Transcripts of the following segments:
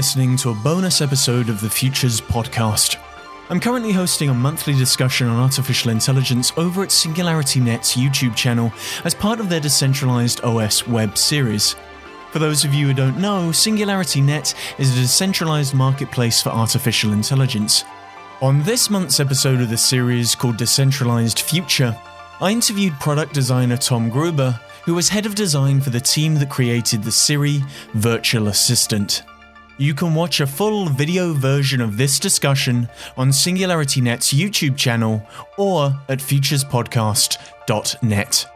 listening to a bonus episode of the Futures podcast. I'm currently hosting a monthly discussion on artificial intelligence over at SingularityNet's YouTube channel as part of their decentralized OS web series. For those of you who don't know, SingularityNet is a decentralized marketplace for artificial intelligence. On this month's episode of the series called Decentralized Future, I interviewed product designer Tom Gruber who was head of design for the team that created the Siri virtual assistant. You can watch a full video version of this discussion on SingularityNet's YouTube channel or at futurespodcast.net.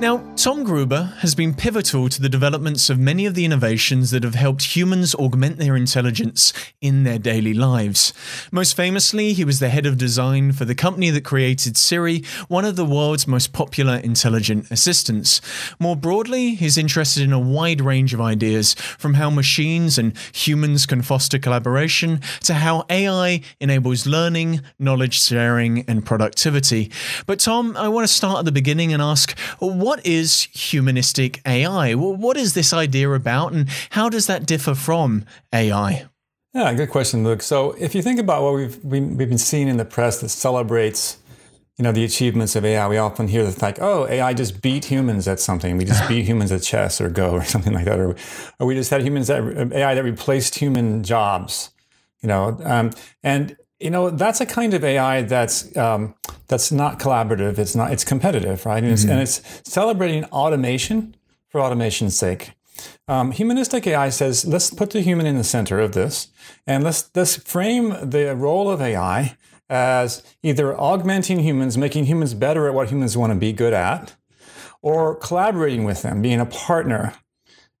Now, Tom Gruber has been pivotal to the developments of many of the innovations that have helped humans augment their intelligence in their daily lives. Most famously, he was the head of design for the company that created Siri, one of the world's most popular intelligent assistants. More broadly, he's interested in a wide range of ideas, from how machines and humans can foster collaboration to how AI enables learning, knowledge sharing, and productivity. But, Tom, I want to start at the beginning and ask what is humanistic AI? What is this idea about, and how does that differ from AI? Yeah, good question, Luke. So, if you think about what we've we've been seeing in the press that celebrates, you know, the achievements of AI, we often hear the like, "Oh, AI just beat humans at something. We just beat humans at chess or Go or something like that, or, or we just had humans that AI that replaced human jobs." You know, um, and you know that's a kind of AI that's um, that's not collaborative. It's not. It's competitive, right? And, mm-hmm. it's, and it's, celebrating automation for automation's sake. Um, humanistic AI says let's put the human in the center of this, and let's let's frame the role of AI as either augmenting humans, making humans better at what humans want to be good at, or collaborating with them, being a partner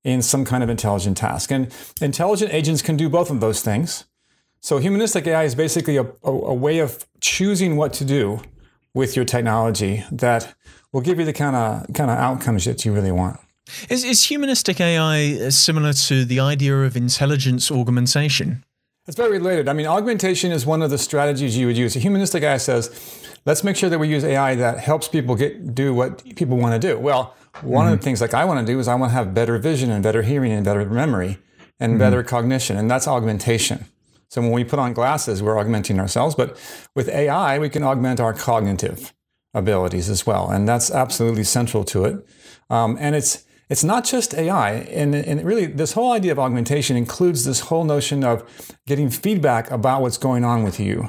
in some kind of intelligent task. And intelligent agents can do both of those things. So humanistic AI is basically a, a, a, way of choosing what to do with your technology that will give you the kind of kind of outcomes that you really want. Is, is humanistic AI similar to the idea of intelligence augmentation? It's very related. I mean, augmentation is one of the strategies you would use. A humanistic AI says, let's make sure that we use AI that helps people get do what people want to do. Well, one mm-hmm. of the things like I want to do is I want to have better vision and better hearing and better memory and mm-hmm. better cognition, and that's augmentation. So when we put on glasses, we're augmenting ourselves. But with AI, we can augment our cognitive abilities as well, and that's absolutely central to it. Um, and it's it's not just AI, and, and really this whole idea of augmentation includes this whole notion of getting feedback about what's going on with you.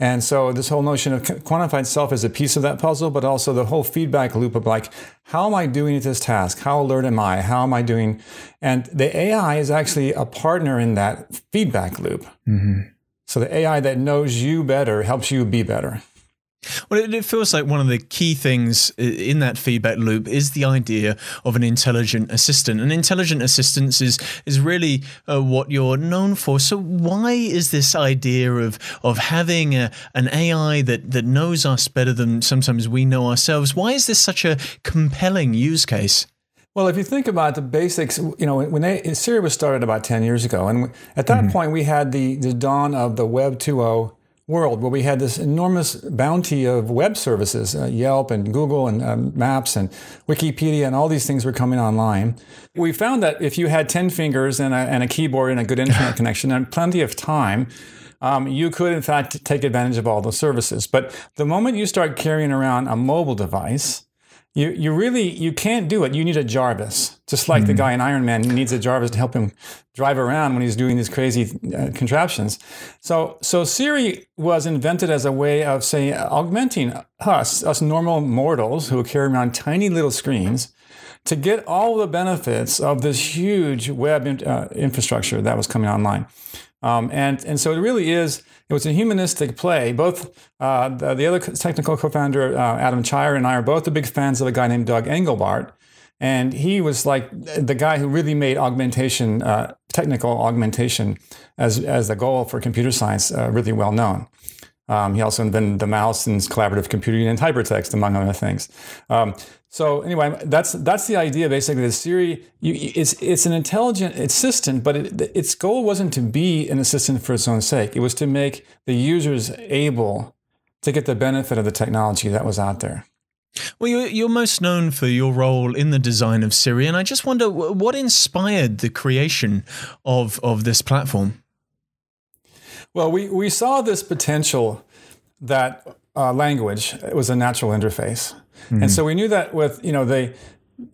And so this whole notion of quantified self is a piece of that puzzle, but also the whole feedback loop of like, how am I doing at this task? How alert am I? How am I doing? And the AI is actually a partner in that feedback loop. Mm-hmm. So the AI that knows you better helps you be better. Well, it feels like one of the key things in that feedback loop is the idea of an intelligent assistant. An intelligent assistant is is really uh, what you're known for. So, why is this idea of of having a, an AI that that knows us better than sometimes we know ourselves? Why is this such a compelling use case? Well, if you think about the basics, you know, when they, Siri was started about 10 years ago, and at that mm-hmm. point we had the, the dawn of the Web 2.0 world where we had this enormous bounty of web services, uh, Yelp and Google and um, Maps and Wikipedia and all these things were coming online. We found that if you had 10 fingers and a, and a keyboard and a good internet connection and plenty of time, um, you could in fact take advantage of all those services. But the moment you start carrying around a mobile device, you, you really you can't do it. You need a Jarvis, just like mm-hmm. the hmm. guy in Iron Man needs a Jarvis to help him drive around when he's doing these crazy uh, contraptions. So so Siri was invented as a way of say augmenting us us normal mortals who carry around tiny little screens to get all the benefits of this huge web in, uh, infrastructure that was coming online. Um, and, and so it really is, it was a humanistic play. Both uh, the, the, other technical co founder, uh, Adam Cheyer, and I are both the big fans of a guy named Doug Engelbart. And he was like the guy who really made augmentation, uh, technical augmentation, as, as the goal for computer science uh, really well known. Um, he also invented the mouse and collaborative computing and hypertext, among other things. Um, so anyway, that's that's the idea. Basically, the Siri you, it's it's an intelligent assistant, but it, its goal wasn't to be an assistant for its own sake. It was to make the users able to get the benefit of the technology that was out there. Well, you're, you're most known for your role in the design of Siri, and I just wonder what inspired the creation of, of this platform? Well, we, we saw this potential that uh, language was a natural interface. Mm-hmm. And so we knew that with, you know, they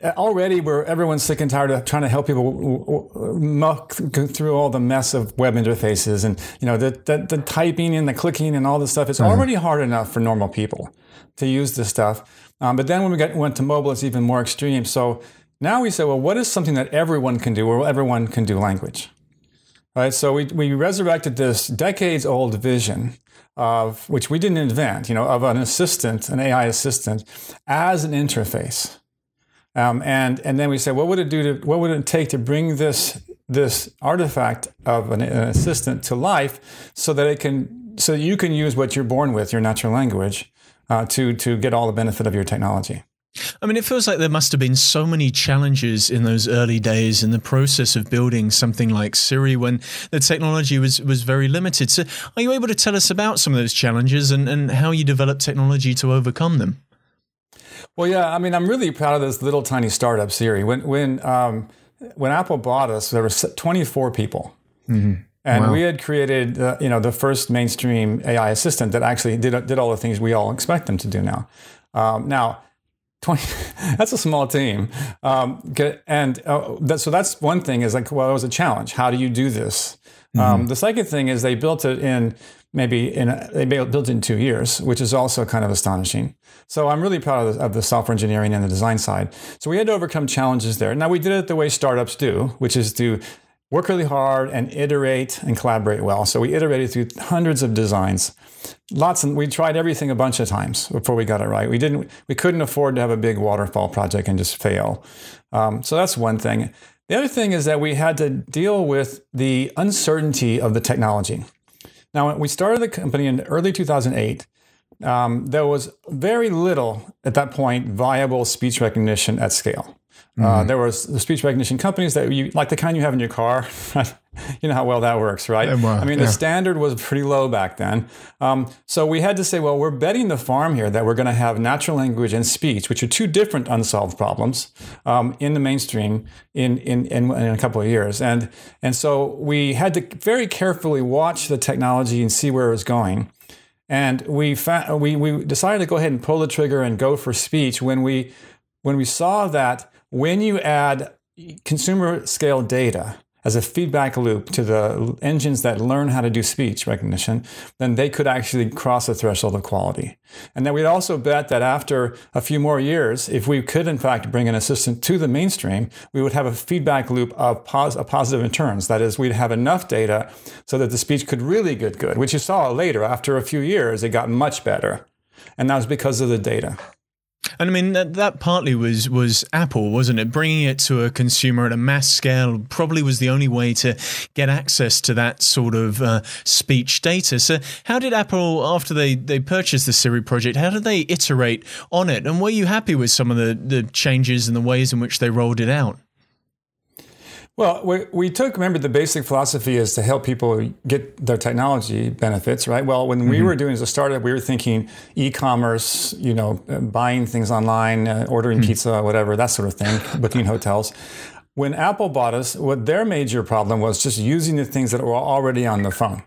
already where everyone's sick and tired of trying to help people muck through all the mess of web interfaces and, you know, the, the, the typing and the clicking and all this stuff. It's mm-hmm. already hard enough for normal people to use this stuff. Um, but then when we got, went to mobile, it's even more extreme. So now we say, well, what is something that everyone can do or everyone can do language? Right. So we, we resurrected this decades old vision of which we didn't invent, you know, of an assistant, an AI assistant as an interface. Um, and, and then we said, what would it do to, what would it take to bring this, this artifact of an, an assistant to life so that it can, so you can use what you're born with, your natural language, uh, to, to get all the benefit of your technology. I mean, it feels like there must have been so many challenges in those early days in the process of building something like Siri when the technology was, was very limited. So, are you able to tell us about some of those challenges and, and how you developed technology to overcome them? Well, yeah, I mean, I'm really proud of this little tiny startup Siri. When when um, when Apple bought us, there were 24 people. Mm-hmm. And wow. we had created, uh, you know, the first mainstream AI assistant that actually did did all the things we all expect them to do now. Um, now, 20 that's a small team. Um, and uh, that, so that's one thing is like well it was a challenge. How do you do this? Um, mm-hmm. um, the second thing is they built it in maybe in a, they built it in two years which is also kind of astonishing. So i'm really proud of the, of the software engineering and the design side. So we had to overcome challenges there. Now we did it the way startups do which is to work really hard and iterate and collaborate well. So we iterated through hundreds of designs. Lots and we tried everything a bunch of times before we got it right. We didn't we couldn't afford to have a big waterfall project and just fail. Um, so that's one thing. The other thing is that we had to deal with the uncertainty of the technology. Now, we started the company in early 2008, um, there was very little at that point viable speech recognition at scale. Uh, mm-hmm. Uh, there was the speech recognition companies that you like the kind you have in your car. you know how well that works, right? I mean, yeah. the standard was pretty low back then. Um, so we had to say, well, we're betting the farm here that we're going to have natural language and speech, which are two different unsolved problems, um, in the mainstream in, in, in, in a couple of years. And, and so we had to very carefully watch the technology and see where it was going. And we, fa- we, we decided to go ahead and pull the trigger and go for speech when we, when we saw that when you add consumer scale data as a feedback loop to the engines that learn how to do speech recognition, then they could actually cross the threshold of quality. And then we'd also bet that after a few more years, if we could in fact bring an assistant to the mainstream, we would have a feedback loop of, pos- positive returns. That is, we'd have enough data so that the speech could really get good, which you saw later. After a few years, it got much better. And that was because of the data. And I mean that, that partly was was Apple, wasn't it? Bringing it to a consumer at a mass scale probably was the only way to get access to that sort of uh, speech data. So, how did Apple, after they they purchased the Siri project, how did they iterate on it? And were you happy with some of the the changes and the ways in which they rolled it out? Well, we, we took, remember, the basic philosophy is to help people get their technology benefits, right? Well, when mm-hmm. we were doing as a startup, we were thinking e commerce, you know, uh, buying things online, uh, ordering mm-hmm. pizza, whatever, that sort of thing, booking hotels. When Apple bought us, what their major problem was just using the things that were already on the phone.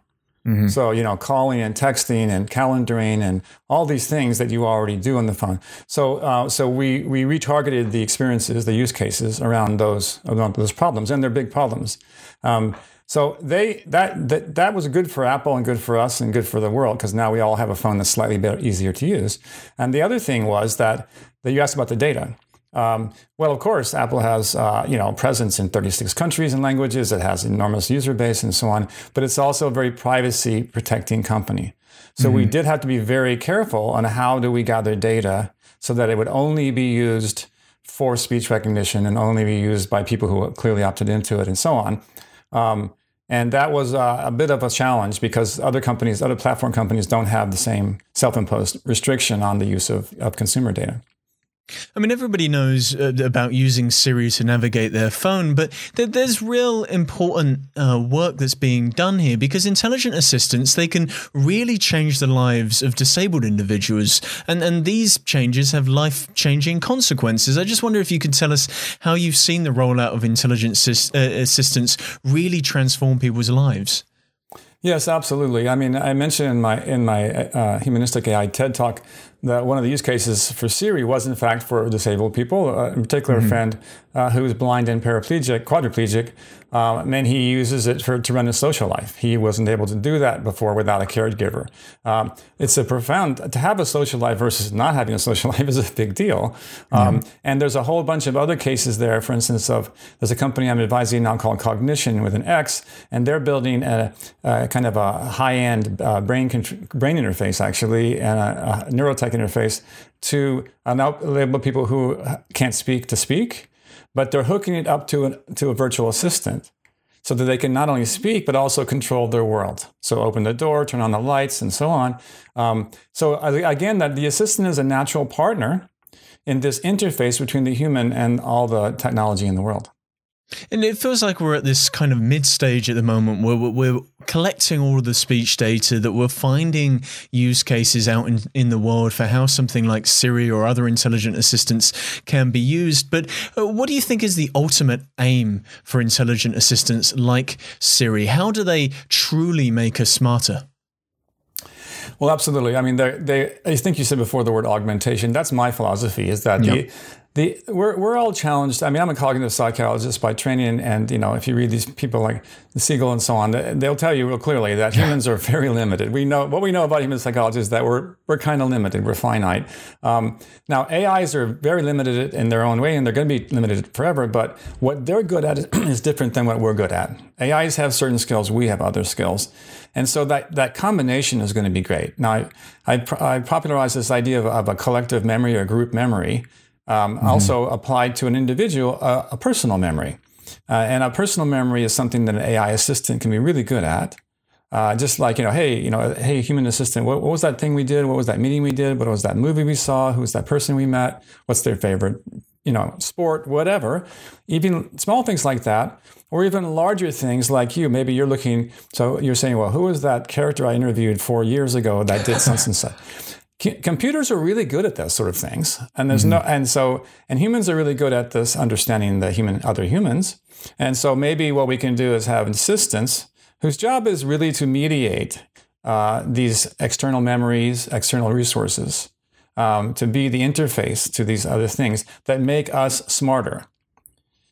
Mm-hmm. So, you know, calling and texting and calendaring and all these things that you already do on the phone. So, uh, so we, we retargeted the experiences, the use cases around those, around those problems, and they're big problems. Um, so they that, that that was good for Apple and good for us and good for the world because now we all have a phone that's slightly better, easier to use. And the other thing was that that you asked about the data. Um, well, of course, Apple has uh, you know presence in 36 countries and languages. It has enormous user base and so on. But it's also a very privacy protecting company. So mm-hmm. we did have to be very careful on how do we gather data so that it would only be used for speech recognition and only be used by people who clearly opted into it and so on. Um, and that was uh, a bit of a challenge because other companies, other platform companies, don't have the same self-imposed restriction on the use of, of consumer data. I mean, everybody knows uh, about using Siri to navigate their phone, but th- there's real important uh, work that's being done here because intelligent assistants they can really change the lives of disabled individuals, and and these changes have life changing consequences. I just wonder if you could tell us how you've seen the rollout of intelligent uh, assistants really transform people's lives. Yes, absolutely. I mean, I mentioned in my in my uh, humanistic AI TED talk that one of the use cases for Siri was in fact for disabled people, uh, in particular mm-hmm. a friend uh, who is blind and paraplegic, quadriplegic, um, and he uses it for, to run his social life. He wasn't able to do that before without a caregiver. Um, it's a profound, to have a social life versus not having a social life is a big deal. Um, mm-hmm. And there's a whole bunch of other cases there, for instance, of there's a company I'm advising now called Cognixion with an X, and they're building a, a kind of a high-end uh, brain, brain interface actually, and a, a neurotech interface to enable people who can't speak to speak, but they're hooking it up to, a to a virtual assistant so that they can not only speak, but also control their world. So open the door, turn on the lights, and so on. Um, so again, that the assistant is a natural partner in this interface between the human and all the technology in the world. And it feels like we're at this kind of mid stage at the moment where we're collecting all of the speech data that we're finding use cases out in, in the world for how something like Siri or other intelligent assistants can be used. But uh, what do you think is the ultimate aim for intelligent assistants like Siri? How do they truly make us smarter? Well, absolutely. I mean, they, they, I think you said before the word augmentation. That's my philosophy. Is that yep. the the we're, we're all challenged. I mean, I'm a cognitive psychologist by training, and, and you know, if you read these people like Siegel and so on, they'll tell you real clearly that humans are very limited. We know what we know about human psychology is that we're we're kind of limited. We're finite. Um, now, AIs are very limited in their own way, and they're going to be limited forever. But what they're good at is different than what we're good at. AIs have certain skills. We have other skills. And so that, that combination is going to be great. Now, I, I, I popularized this idea of, of, a collective memory or group memory um, mm-hmm. also applied to an individual, uh, a personal memory. Uh, and a personal memory is something that an AI assistant can be really good at. Uh, just like, you know, hey, you know, hey, human assistant, what, what, was that thing we did? What was that meeting we did? What was that movie we saw? Who was that person we met? What's their favorite, you know, sport, whatever. Even small things like that, or even larger things like you. Maybe you're looking, so you're saying, well, who was that character I interviewed four years ago that did something and such? computers are really good at those sort of things and there's mm-hmm. no and so and humans are really good at this understanding the human other humans and so maybe what we can do is have assistants whose job is really to mediate uh, these external memories external resources um, to be the interface to these other things that make us smarter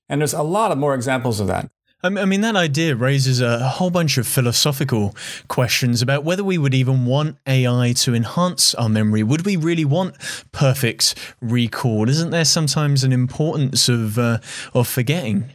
and there's a lot of more examples of that I mean, that idea raises a whole bunch of philosophical questions about whether we would even want AI to enhance our memory. Would we really want perfect recall? Isn't there sometimes an importance of uh, of forgetting?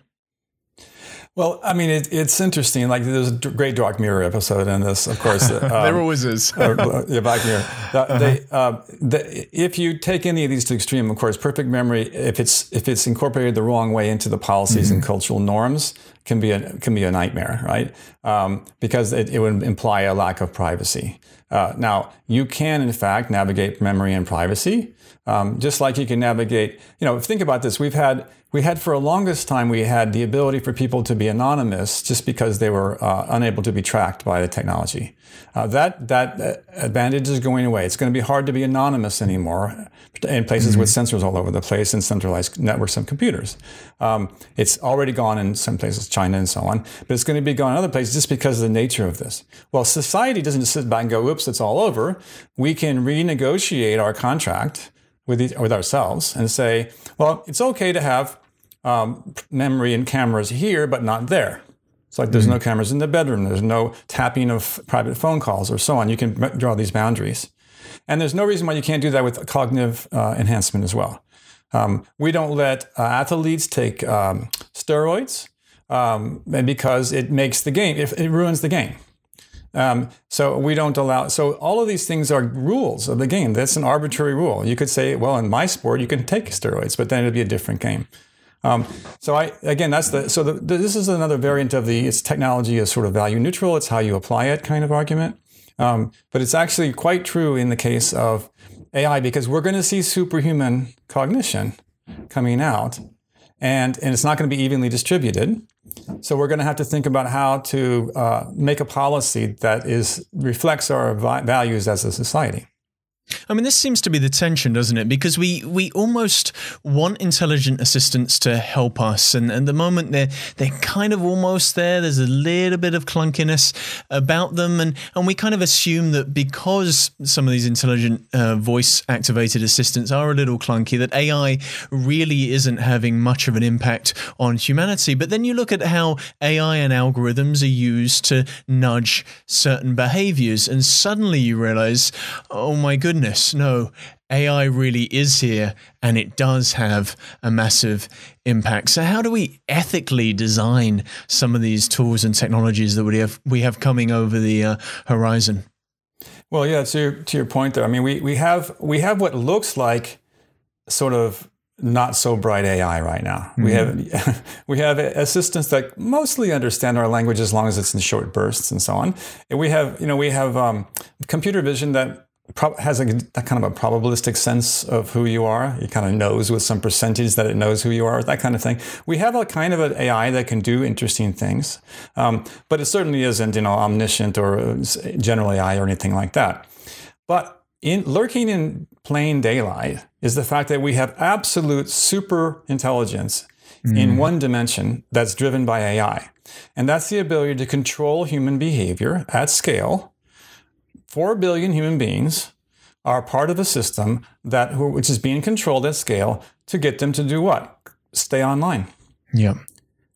Well, I mean, it, it's interesting. Like there's a great Dark Mirror episode in this, of course. Um, there always is. uh, yeah, Black Mirror. Uh, uh-huh. they, uh, the, if you take any of these to extreme, of course, perfect memory, if it's if it's incorporated the wrong way into the policies mm-hmm. and cultural norms, can be a can be a nightmare, right? Um, because it, it, would imply a lack of privacy. Uh, now, you can in fact navigate memory and privacy, um, just like you can navigate. You know, think about this. We've had we had for a longest time we had the ability for people to be anonymous just because they were uh, unable to be tracked by the technology. Uh, that that uh, advantage is going away. It's going to be hard to be anonymous anymore in places mm-hmm. with sensors all over the place and centralized networks of computers. Um, it's already gone in some places, China and so on, but it's going to be gone in other places just because of the nature of this. Well, society doesn't just sit back and go, "Oops, it's all over." We can renegotiate our contract with with ourselves and say, "Well, it's okay to have." um, memory and cameras here, but not there. It's like there's mm-hmm. no cameras in the bedroom. There's no tapping of private phone calls or so on. You can draw these boundaries. And there's no reason why you can't do that with cognitive uh, enhancement as well. Um, we don't let uh, athletes take um, steroids um, because it makes the game, if it ruins the game. Um, so we don't allow. So all of these things are rules of the game. That's an arbitrary rule. You could say, well, in my sport, you can take steroids, but then it'd be a different game. Um, so I again, that's the so the, this is another variant of the its technology is sort of value neutral. It's how you apply it kind of argument. Um, but it's actually quite true in the case of AI because we're going to see superhuman cognition coming out, and and it's not going to be evenly distributed. So we're going to have to think about how to uh, make a policy that is reflects our values as a society. I mean, this seems to be the tension, doesn't it? Because we, we almost want intelligent assistants to help us, and at the moment they're they're kind of almost there. There's a little bit of clunkiness about them, and and we kind of assume that because some of these intelligent uh, voice activated assistants are a little clunky, that AI really isn't having much of an impact on humanity. But then you look at how AI and algorithms are used to nudge certain behaviors, and suddenly you realize, oh my goodness goodness, no, AI really is here and it does have a massive impact. So how do we ethically design some of these tools and technologies that we have we have coming over the uh, horizon? Well, yeah, to your, to your point there. I mean, we, we have we have what looks like sort of not so bright AI right now. Mm-hmm. We have we have assistants that mostly understand our language as long as it's in short bursts and so on. And we have you know we have um, computer vision that has a, a, kind of a probabilistic sense of who you are. It kind of knows with some percentage that it knows who you are, that kind of thing. We have a kind of an AI that can do interesting things, um, but it certainly isn't, you know, omniscient or general AI or anything like that. But in lurking in plain daylight is the fact that we have absolute super intelligence mm. in one dimension that's driven by AI. And that's the ability to control human behavior at scale 4 billion human beings are part of a system that which is being controlled at scale to get them to do what? Stay online. Yeah.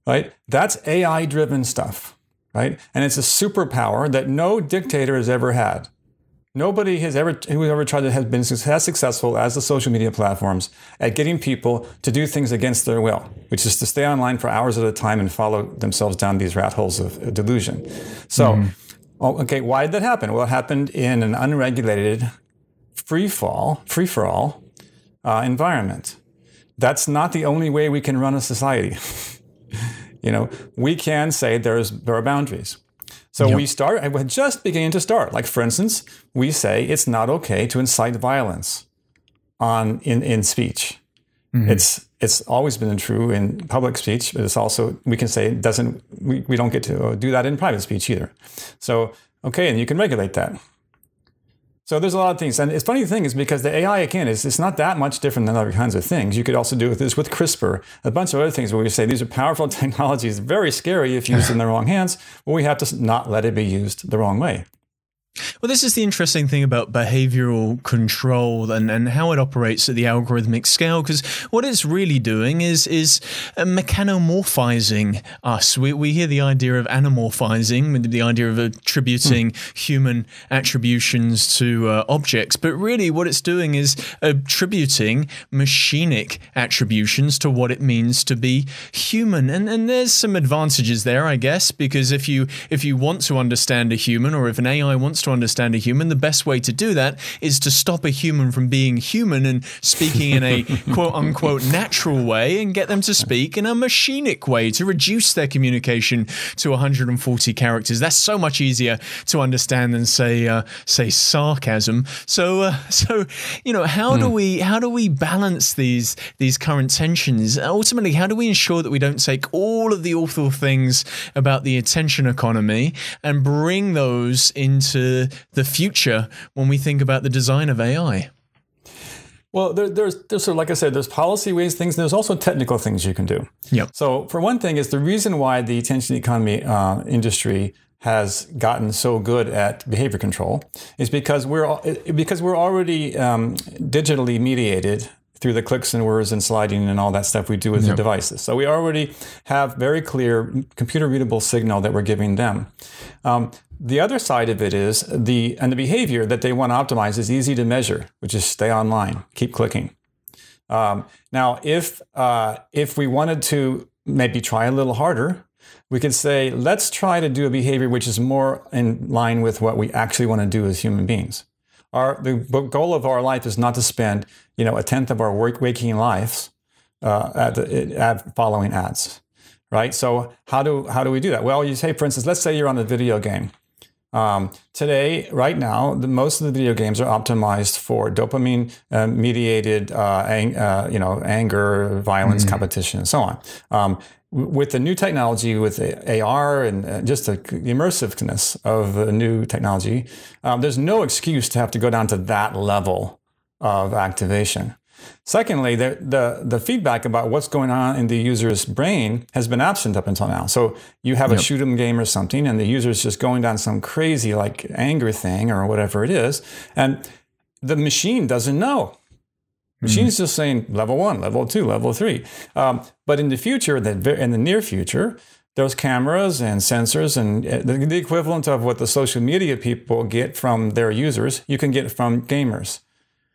Right? That's AI driven stuff, right? And it's a superpower that no dictator has ever had. Nobody has ever who ever tried to have been as successful as the social media platforms at getting people to do things against their will, which is to stay online for hours at a time and follow themselves down these rat holes of delusion. So mm. Well, okay, why did that happen? Well, it happened in an unregulated free fall, free for all uh, environment. That's not the only way we can run a society. you know, we can say there's there are boundaries. So yep. we start, we're just beginning to start. Like for instance, we say it's not okay to incite violence on in, in speech. Mm-hmm. It's it's always been true in public speech, but it's also we can say it doesn't we, we don't get to do that in private speech either. So okay, and you can regulate that. So there's a lot of things, and it's funny thing is because the AI again is it's not that much different than other kinds of things. You could also do this with CRISPR, a bunch of other things where we say these are powerful technologies, very scary if used in the wrong hands, but we have to not let it be used the wrong way. Well, this is the interesting thing about behavioral control and, and how it operates at the algorithmic scale, because what it's really doing is is uh, mechanomorphizing us. We, we hear the idea of anamorphizing, the idea of attributing mm. human attributions to uh, objects, but really what it's doing is attributing machinic attributions to what it means to be human. And, and there's some advantages there, I guess, because if you if you want to understand a human or if an AI wants wants to understand a human, the best way to do that is to stop a human from being human and speaking in a quote unquote natural way and get them to speak in a machinic way to reduce their communication to 140 characters. That's so much easier to understand than say uh, say sarcasm. So uh, so you know how do hmm. we how do we balance these these current tensions? Ultimately, how do we ensure that we don't take all of the awful things about the attention economy and bring those into the future when we think about the design of AI? Well, there, there's, there's sort of, like I said, there's policy ways things, and there's also technical things you can do. Yep. So, for one thing, is the reason why the attention economy uh, industry has gotten so good at behavior control is because we're because we're already um, digitally mediated through the clicks and words and sliding and all that stuff we do with yep. the devices. So we already have very clear computer readable signal that we're giving them. Um, the other side of it is the and the behavior that they want to optimize is easy to measure, which is stay online, keep clicking. Um, now, if uh, if we wanted to maybe try a little harder, we could say let's try to do a behavior which is more in line with what we actually want to do as human beings. Our the goal of our life is not to spend you know a tenth of our waking lives uh, at, at following ads, right? So how do how do we do that? Well, you say, for instance, let's say you're on a video game Um, today, right now, the, most of the video games are optimized for dopamine uh, mediated, uh, ang- uh, you know, anger, violence, mm-hmm. competition, and so on. Um, with the new technology, with AR and uh, just the immersiveness of the new technology, um, there's no excuse to have to go down to that level of activation. Secondly, the, the, the, feedback about what's going on in the user's brain has been absent up until now. So you have yep. a shoot 'em game or something, and the user is just going down some crazy like anger thing or whatever it is, and the machine doesn't know. Machine's mm-hmm. just saying level one, level two, level three. Um, but in the future, in the near future, those cameras and sensors and uh, the equivalent of what the social media people get from their users, you can get from gamers.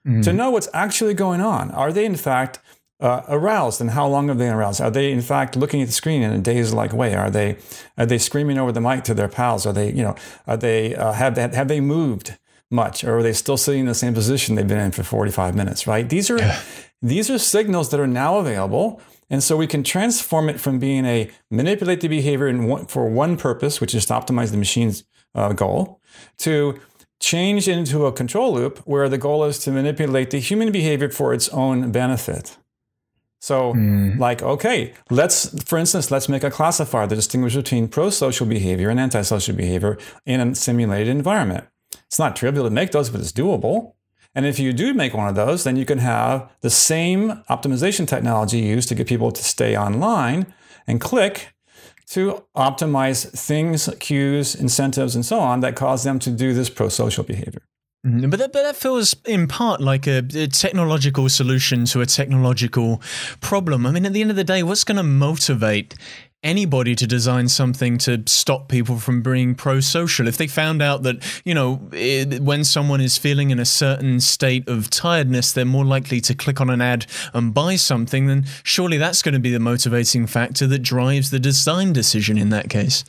Mm-hmm. To know what's actually going on. Are they, in fact, uh, aroused and how long have they been aroused? Are they in fact looking at the screen in a dazed-like way? Are they are they screaming over the mic to their pals? Are they you know are they uh, have they, have they moved? much, or are they still sitting in the same position they've been in for 45 minutes, right? These are yeah. these are signals that are now available. And so we can transform it from being a manipulate the behavior one, for one purpose, which is to optimize the machine's uh, goal, to change into a control loop where the goal is to manipulate the human behavior for its own benefit. So, mm. like, okay, let's, for instance, let's make a classifier that distinguishes between pro social behavior and antisocial behavior in a simulated environment. It's not trivial to make those, but it's doable. And if you do make one of those, then you can have the same optimization technology used to get people to stay online and click to optimize things, cues, incentives, and so on that cause them to do this pro social behavior. Mm-hmm. But that, but that feels in part like a, a, technological solution to a technological problem. I mean, at the end of the day, what's going to motivate anybody to design something to stop people from being pro-social. If they found out that, you know, it, when someone is feeling in a certain state of tiredness, they're more likely to click on an ad and buy something, then surely that's going to be the motivating factor that drives the design decision in that case.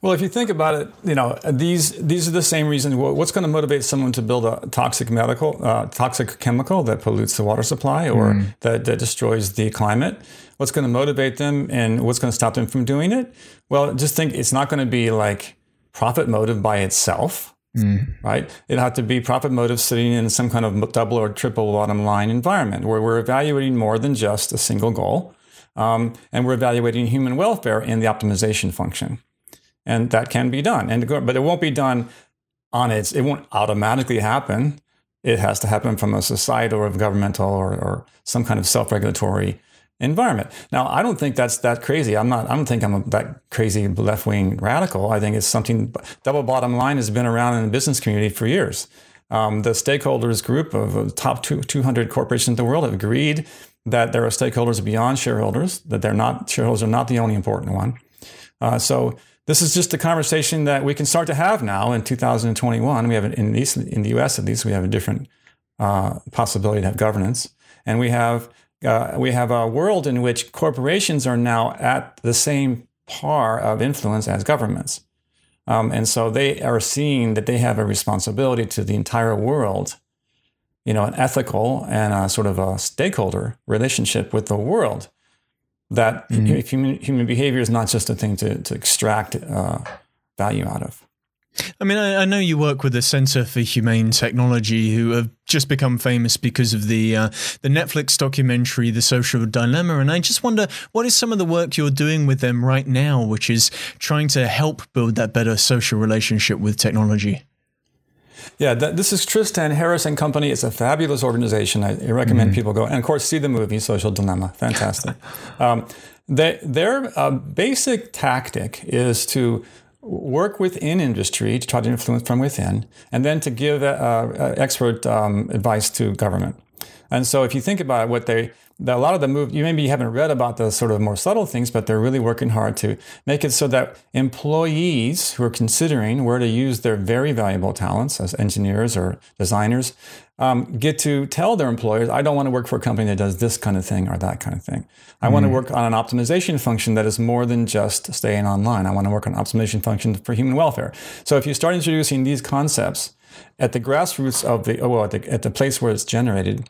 Well, if you think about it, you know these these are the same reasons. What's going to motivate someone to build a toxic medical, uh, toxic chemical that pollutes the water supply or mm. that, that destroys the climate? What's going to motivate them and what's going to stop them from doing it? Well, just think it's not going to be like profit motive by itself, mm. right? It'll have to be profit motive sitting in some kind of double or triple bottom line environment where we're evaluating more than just a single goal. Um, and we're evaluating human welfare in the optimization function. And that can be done. And but it won't be done on its, it won't automatically happen. It has to happen from a societal or governmental or, or some kind of self-regulatory environment. Now, I don't think that's that crazy. I'm not. I don't think I'm a, that crazy left wing radical. I think it's something. Double bottom line has been around in the business community for years. Um, the stakeholders group of the top two, 200 corporations in the world have agreed that there are stakeholders beyond shareholders. That they're not shareholders are not the only important one. Uh, so this is just a conversation that we can start to have now in 2021. We have in the, in the U.S. at least we have a different uh, possibility to have governance, and we have uh, we have a world in which corporations are now at the same par of influence as governments. Um, and so they are seeing that they have a responsibility to the entire world, you know, an ethical and a sort of a stakeholder relationship with the world. That mm-hmm. human, human behavior is not just a thing to, to extract uh, value out of. I mean, I, I, know you work with the Center for Humane Technology, who have just become famous because of the uh, the Netflix documentary, The Social Dilemma. And I just wonder, what is some of the work you're doing with them right now, which is trying to help build that better social relationship with technology? Yeah, that, this is Tristan Harris and Company. It's a fabulous organization. I, I recommend mm-hmm. people go and, of course, see the movie Social Dilemma. Fantastic. um, they, their uh, basic tactic is to work within industry to try to influence from within, and then to give uh, uh, expert um, advice to government. And so, if you think about it, what they a lot of the move you maybe haven't read about the sort of more subtle things, but they're really working hard to make it so that employees who are considering where to use their very valuable talents as engineers or designers um, get to tell their employers, I don't want to work for a company that does this kind of thing or that kind of thing. I mm want to work on an optimization function that is more than just staying online. I want to work on optimization function for human welfare. So if you start introducing these concepts at the grassroots of the, oh, well, at the, at the place where it's generated,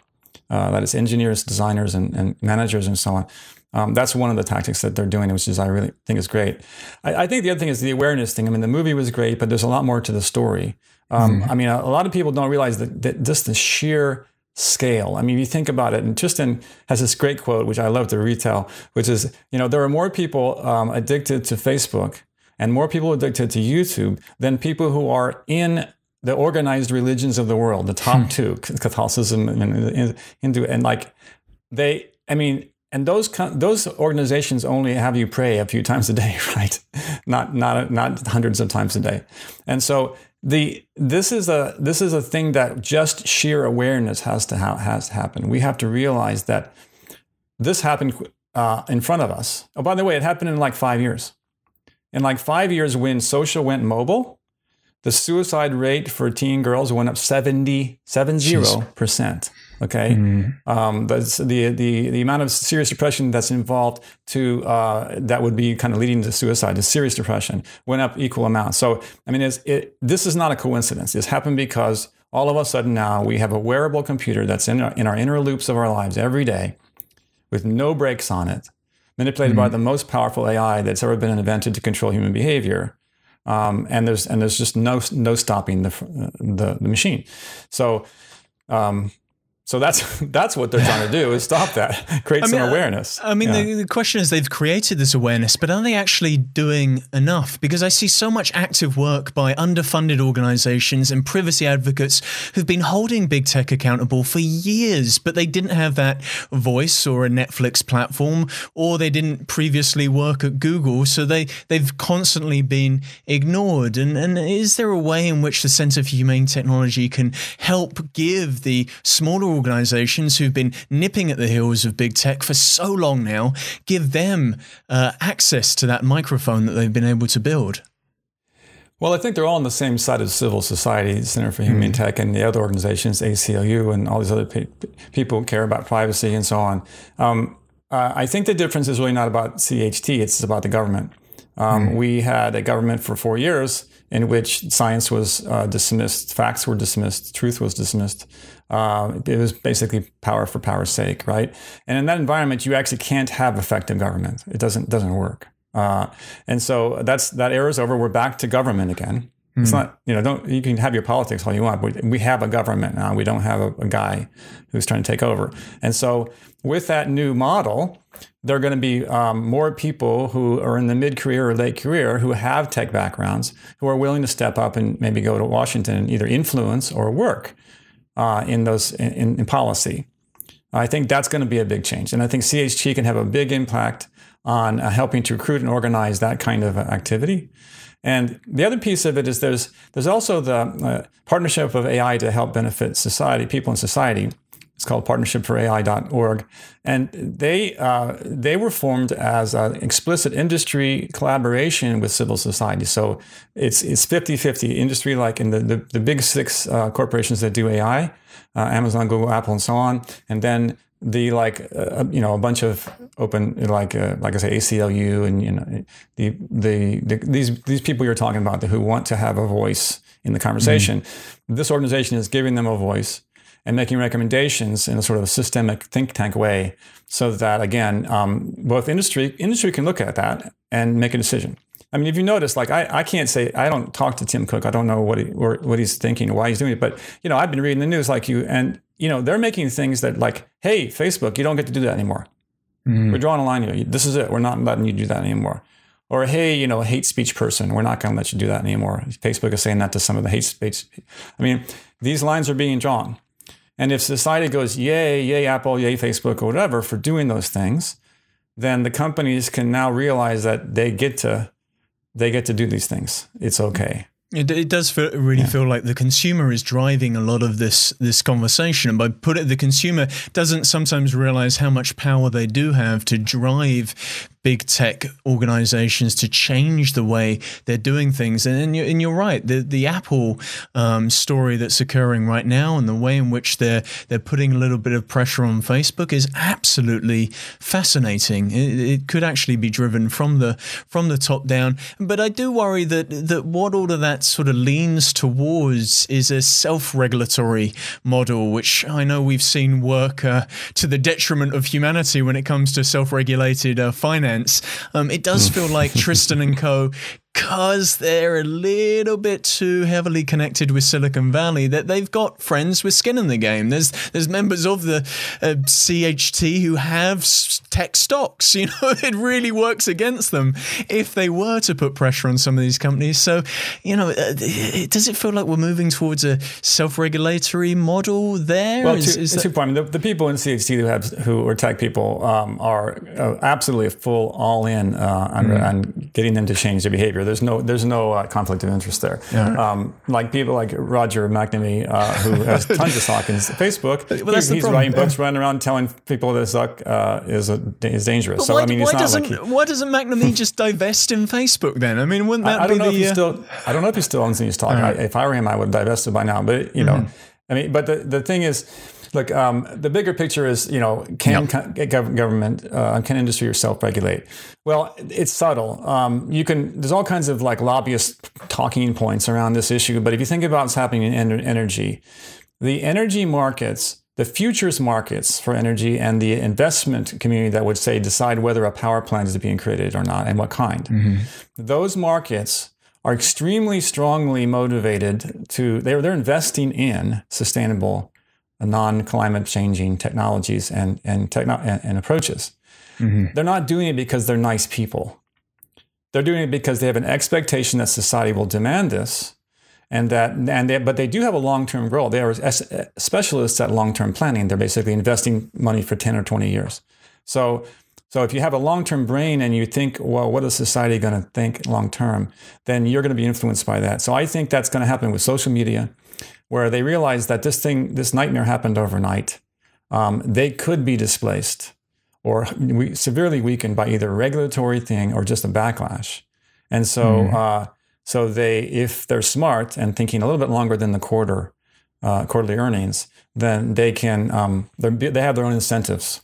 uh, that is engineers, designers, and, and managers, and so on. Um, that's one of the tactics that they're doing, which is I really think is great. I, I, think the other thing is the awareness thing. I mean, the movie was great, but there's a lot more to the story. Um, mm-hmm. I mean, a, a, lot of people don't realize that, that just the sheer scale. I mean, if you think about it, and Tristan has this great quote, which I love to retell, which is, you know, there are more people um, addicted to Facebook and more people addicted to YouTube than people who are in the organized religions of the world, the top hmm. two, Catholicism and Hindu, and like they, I mean, and those those organizations only have you pray a few times a day, right? Not not not hundreds of times a day, and so the this is a this is a thing that just sheer awareness has to ha- has to happen. We have to realize that this happened uh, in front of us. Oh, by the way, it happened in like five years. In like five years, when social went mobile, the suicide rate for teen girls went up 70, 70%. Okay. Mm-hmm. Um, the, the, the, the amount of serious depression that's involved to, uh, that would be kind of leading to suicide, to serious depression, went up equal amounts. So, I mean, it, this is not a coincidence. This happened because all of a sudden now we have a wearable computer that's in our, in our inner loops of our lives every day with no brakes on it, manipulated mm-hmm. by the most powerful AI that's ever been invented to control human behavior. Um, and there's and there's just no no stopping the the, the machine. So um, so that's that's what they're trying to do is stop that, create I mean, some awareness. I mean, yeah. the, the, question is they've created this awareness, but are they actually doing enough? Because I see so much active work by underfunded organizations and privacy advocates who've been holding big tech accountable for years, but they didn't have that voice or a Netflix platform, or they didn't previously work at Google, so they they've constantly been ignored. And and is there a way in which the Center for Humane Technology can help give the smaller organizations who've been nipping at the heels of big tech for so long now, give them uh, access to that microphone that they've been able to build? Well, I think they're all on the same side of civil society, Center for Human mm. Tech, and the other organizations, ACLU, and all these other pe- people care about privacy and so on. Um, uh, I think the difference is really not about CHT; it's about the government. Um, mm. We had a government for four years in which science was uh, dismissed, facts were dismissed, truth was dismissed. Uh, it was basically power for power's sake, right? And in that environment, you actually can't have effective government. It doesn't doesn't work. Uh, and so that's that era is over. We're back to government again. Mm. It's hmm. not you know don't you can have your politics all you want, but we have a government now. We don't have a, a guy who's trying to take over. And so with that new model, there are going to be um, more people who are in the mid career or late career who have tech backgrounds who are willing to step up and maybe go to Washington and either influence or work uh, in those in, in, policy. I think that's going to be a big change, and I think CHT can have a big impact on uh, helping to recruit and organize that kind of activity. And the other piece of it is there's there's also the uh, partnership of AI to help benefit society, people in society. It's called partnershipforai.org, and they uh, they were formed as an explicit industry collaboration with civil society. So it's it's 50-50 industry, like in the the, the big six uh, corporations that do AI, uh, Amazon, Google, Apple, and so on, and then the like uh, you know a bunch of open like uh, like I say ACLU and you know the, the, the these these people you're talking about who want to have a voice in the conversation. Mm-hmm. This organization is giving them a voice and making recommendations in a sort of a systemic think tank way so that again um, both industry industry can look at that and make a decision i mean if you notice like i, I can't say i don't talk to tim cook i don't know what he or what he's thinking or why he's doing it but you know i've been reading the news like you and you know they're making things that like hey facebook you don't get to do that anymore. Mm. we're drawing a line here. This is it. We're not letting you do that anymore. Or hey you know hate speech person we're not going to let you do that anymore. Facebook is saying that to some of the hate speech. I mean these lines are being drawn. And if society goes, yay, yay, Apple, yay, Facebook, or whatever for doing those things, then the companies can now realize that they get to they get to do these things. It's okay. It, it does feel, really yeah. feel like the consumer is driving a lot of this this conversation, and by put it, the consumer doesn't sometimes realize how much power they do have to drive big tech organizations to change the way they're doing things. And you're, and you're right, the the Apple um, story that's occurring right now and the way in which they're they're putting a little bit of pressure on Facebook is absolutely fascinating. It, it could actually be driven from the from the top down. But I do worry that that what all of that sort of leans towards is a self-regulatory model, which I know we've seen work uh, to the detriment of humanity when it comes to self-regulated uh, finance. Um, it does feel like Tristan and Co because they're a little bit too heavily connected with Silicon Valley that they've got friends with skin in the game. There's there's members of the uh, CHT who have tech stocks. You know, it really works against them if they were to put pressure on some of these companies. So, you know, uh, does it feel like we're moving towards a self-regulatory model there? Well, is, two, is two points. The, the, people in CHT who have who are tech people um, are uh, absolutely full all in uh, on, mm. on getting them to change their behavior there's no there's no uh, conflict of interest there. Yeah. Um, like people like Roger McNamee, uh, who has tons of stock in Facebook. Well, he, he's writing books, running around telling people that stock uh, is a, is dangerous. But so why, I mean, why doesn't like he, why doesn't McNamee just divest in Facebook then? I mean, wouldn't that I, I don't know the, if he uh, still I don't know if he still owns any stock. Right. I, if I were him, I would divest it by now. But you know, mm-hmm. I mean, but the the thing is Look, um, the bigger picture is, you know, can yep. government, uh, can industry self-regulate? Well, it's subtle. Um, you can. There's all kinds of like lobbyist talking points around this issue. But if you think about what's happening in energy, the energy markets, the futures markets for energy, and the investment community that would say decide whether a power plant is being created or not and what kind. Mm-hmm. Those markets are extremely strongly motivated to. They're they're investing in sustainable non-climate changing technologies and and, techno- and, and approaches. Mm-hmm. They're not doing it because they're nice people. They're doing it because they have an expectation that society will demand this, and that and they, but they do have a long-term goal. They are specialists at long-term planning. They're basically investing money for ten or twenty years. So. So if you have a long-term brain and you think, well, what is society going to think long-term, then you're going to be influenced by that. So I think that's going to happen with social media where they realize that this thing, this nightmare happened overnight. Um, they could be displaced or we, severely weakened by either a regulatory thing or just a backlash. And so, mm. uh, so they, if they're smart and thinking a little bit longer than the quarter, uh, quarterly earnings, then they can, um, they have their own incentives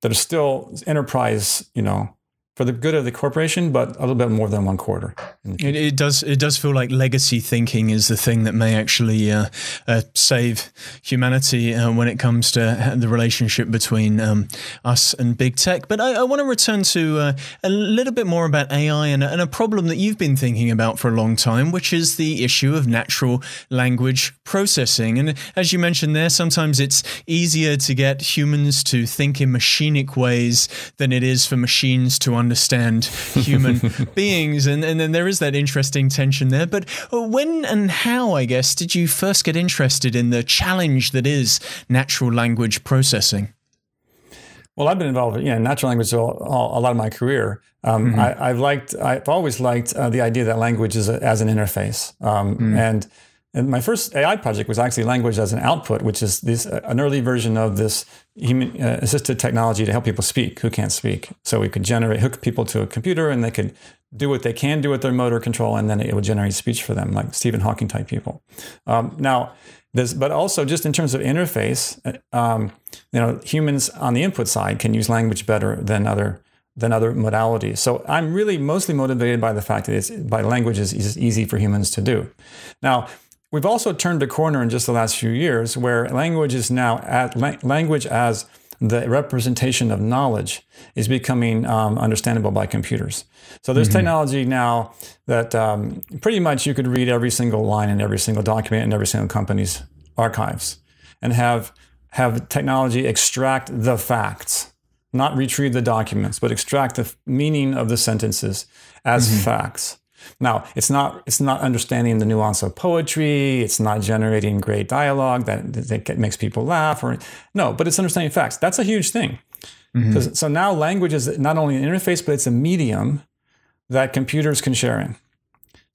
that are still enterprise, you know, for the good of the corporation, but a little bit more than one quarter. It, it, does. It does feel like legacy thinking is the thing that may actually uh, uh, save humanity uh, when it comes to the relationship between um, us and big tech. But I, I want to return to uh, a little bit more about AI and, and, a problem that you've been thinking about for a long time, which is the issue of natural language processing. And as you mentioned there, sometimes it's easier to get humans to think in machinic ways than it is for machines to understand understand human beings. And, and then there is that interesting tension there. But when and how, I guess, did you first get interested in the challenge that is natural language processing? Well, I've been involved in natural language a lot of my career. Um, mm-hmm. I, have liked, I've always liked uh, the idea that language is a, as an interface. Um, mm-hmm. And and my first AI project was actually language as an output, which is this uh, an early version of this human uh, assisted technology to help people speak who can't speak. So we could generate hook people to a computer, and they could do what they can do with their motor control, and then it would generate speech for them, like Stephen Hawking type people. Um, now, this, but also just in terms of interface, uh, um, you know, humans on the input side can use language better than other than other modalities. So I'm really mostly motivated by the fact that it's by language is easy for humans to do. Now We've also turned a corner in just the last few years where language is now at language as the representation of knowledge is becoming um, understandable by computers. So there's mm-hmm. technology now that um, pretty much you could read every single line in every single document in every single company's archives and have have technology extract the facts, not retrieve the documents, but extract the meaning of the sentences as mm-hmm. facts. Now, it's not it's not understanding the nuance of poetry. It's not generating great dialogue that, that makes people laugh. Or no, but it's understanding facts. That's a huge thing. Mm-hmm. So now language is not only an interface, but it's a medium that computers can share in.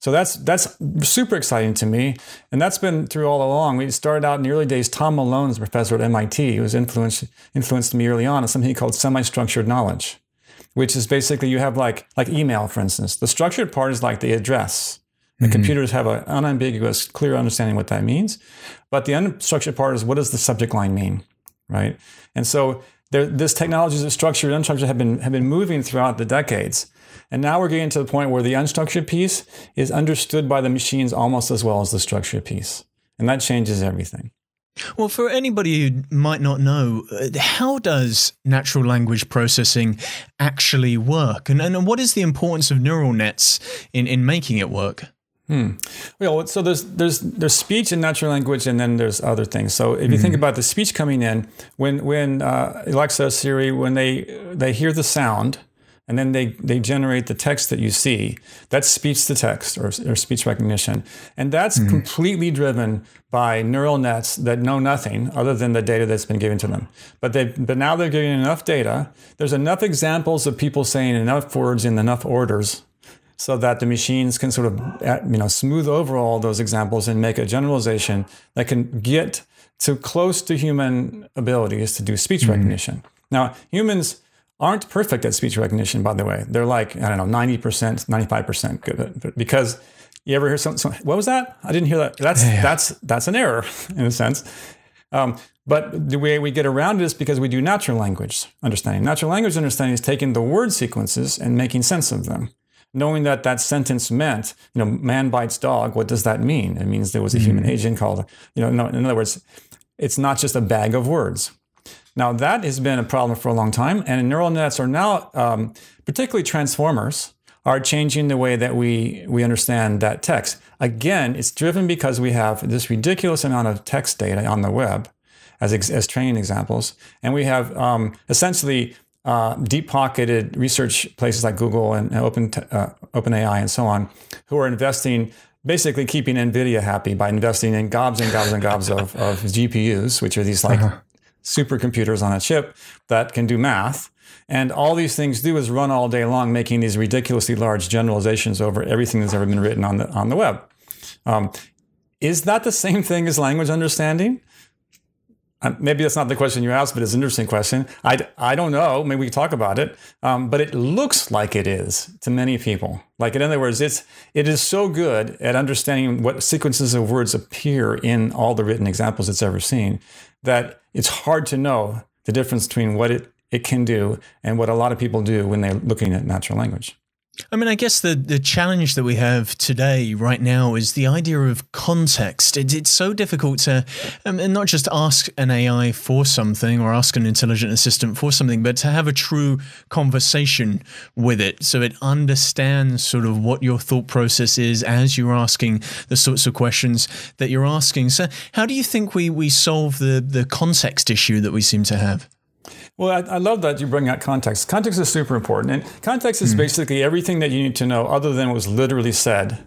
So that's that's super exciting to me, and that's been through all along. We started out in the early days. Tom Malone is a professor at MIT who was influenced influenced me early on in something he called semi-structured knowledge. Which is basically you have like like email, for instance. The structured part is like the address. The mm-hmm. computers have an unambiguous, clear understanding what that means. But the unstructured part is what does the subject line mean, right? And so there, this technologies of structured and unstructured have been have been moving throughout the decades. And now we're getting to the point where the unstructured piece is understood by the machines almost as well as the structured piece. And that changes everything. Well, for anybody who might not know, uh, how does natural language processing actually work? And, and what is the importance of neural nets in, in making it work? Hmm. Well, so there's there's there's speech and natural language, and then there's other things. So if you mm-hmm. think about the speech coming in, when when uh, Alexa, Siri, when they they hear the sound, and then they, they generate the text that you see. That's speech to text or, or speech recognition. And that's mm-hmm. completely driven by neural nets that know nothing other than the data that's been given to them. But they but now they're getting enough data. There's enough examples of people saying enough words in enough orders so that the machines can sort of you know smooth over all those examples and make a generalization that can get to close to human abilities to do speech mm-hmm. recognition. Now, humans aren't perfect at speech recognition, by the way. They're like, I don't know, 90%, 95% good because you ever hear something, what was that? I didn't hear that. That's, yeah. that's, that's an error in a sense. Um, but the way we get around it is because we do natural language understanding. Natural language understanding is taking the word sequences and making sense of them. Knowing that that sentence meant, you know, man bites dog, what does that mean? It means there was a mm-hmm. human agent called, you know, no, in other words, it's not just a bag of words. Now, that has been a problem for a long time, and neural nets are now, um, particularly transformers, are changing the way that we, we understand that text. Again, it's driven because we have this ridiculous amount of text data on the web as, as training examples, and we have um, essentially uh, deep pocketed research places like Google and Open uh, OpenAI and so on, who are investing basically keeping NVIDIA happy by investing in gobs and gobs and gobs of, of GPUs, which are these like uh-huh supercomputers on a chip that can do math. And all these things do is run all day long, making these ridiculously large generalizations over everything that's ever been written on the on the web. Um, is that the same thing as language understanding? Uh, maybe that's not the question you asked, but it's an interesting question. I, I don't know. Maybe we can talk about it. Um, but it looks like it is to many people. Like in other words, it's it is so good at understanding what sequences of words appear in all the written examples it's ever seen that it's hard to know the difference between what it, it can do and what a lot of people do when they're looking at natural language. I mean, I guess the, the challenge that we have today, right now, is the idea of context. It, it's so difficult to um, not just ask an AI for something or ask an intelligent assistant for something, but to have a true conversation with it so it understands sort of what your thought process is as you're asking the sorts of questions that you're asking. So, how do you think we, we solve the, the context issue that we seem to have? Well, I, I, love that you bring out context. Context is super important. And context is mm. basically everything that you need to know other than what was literally said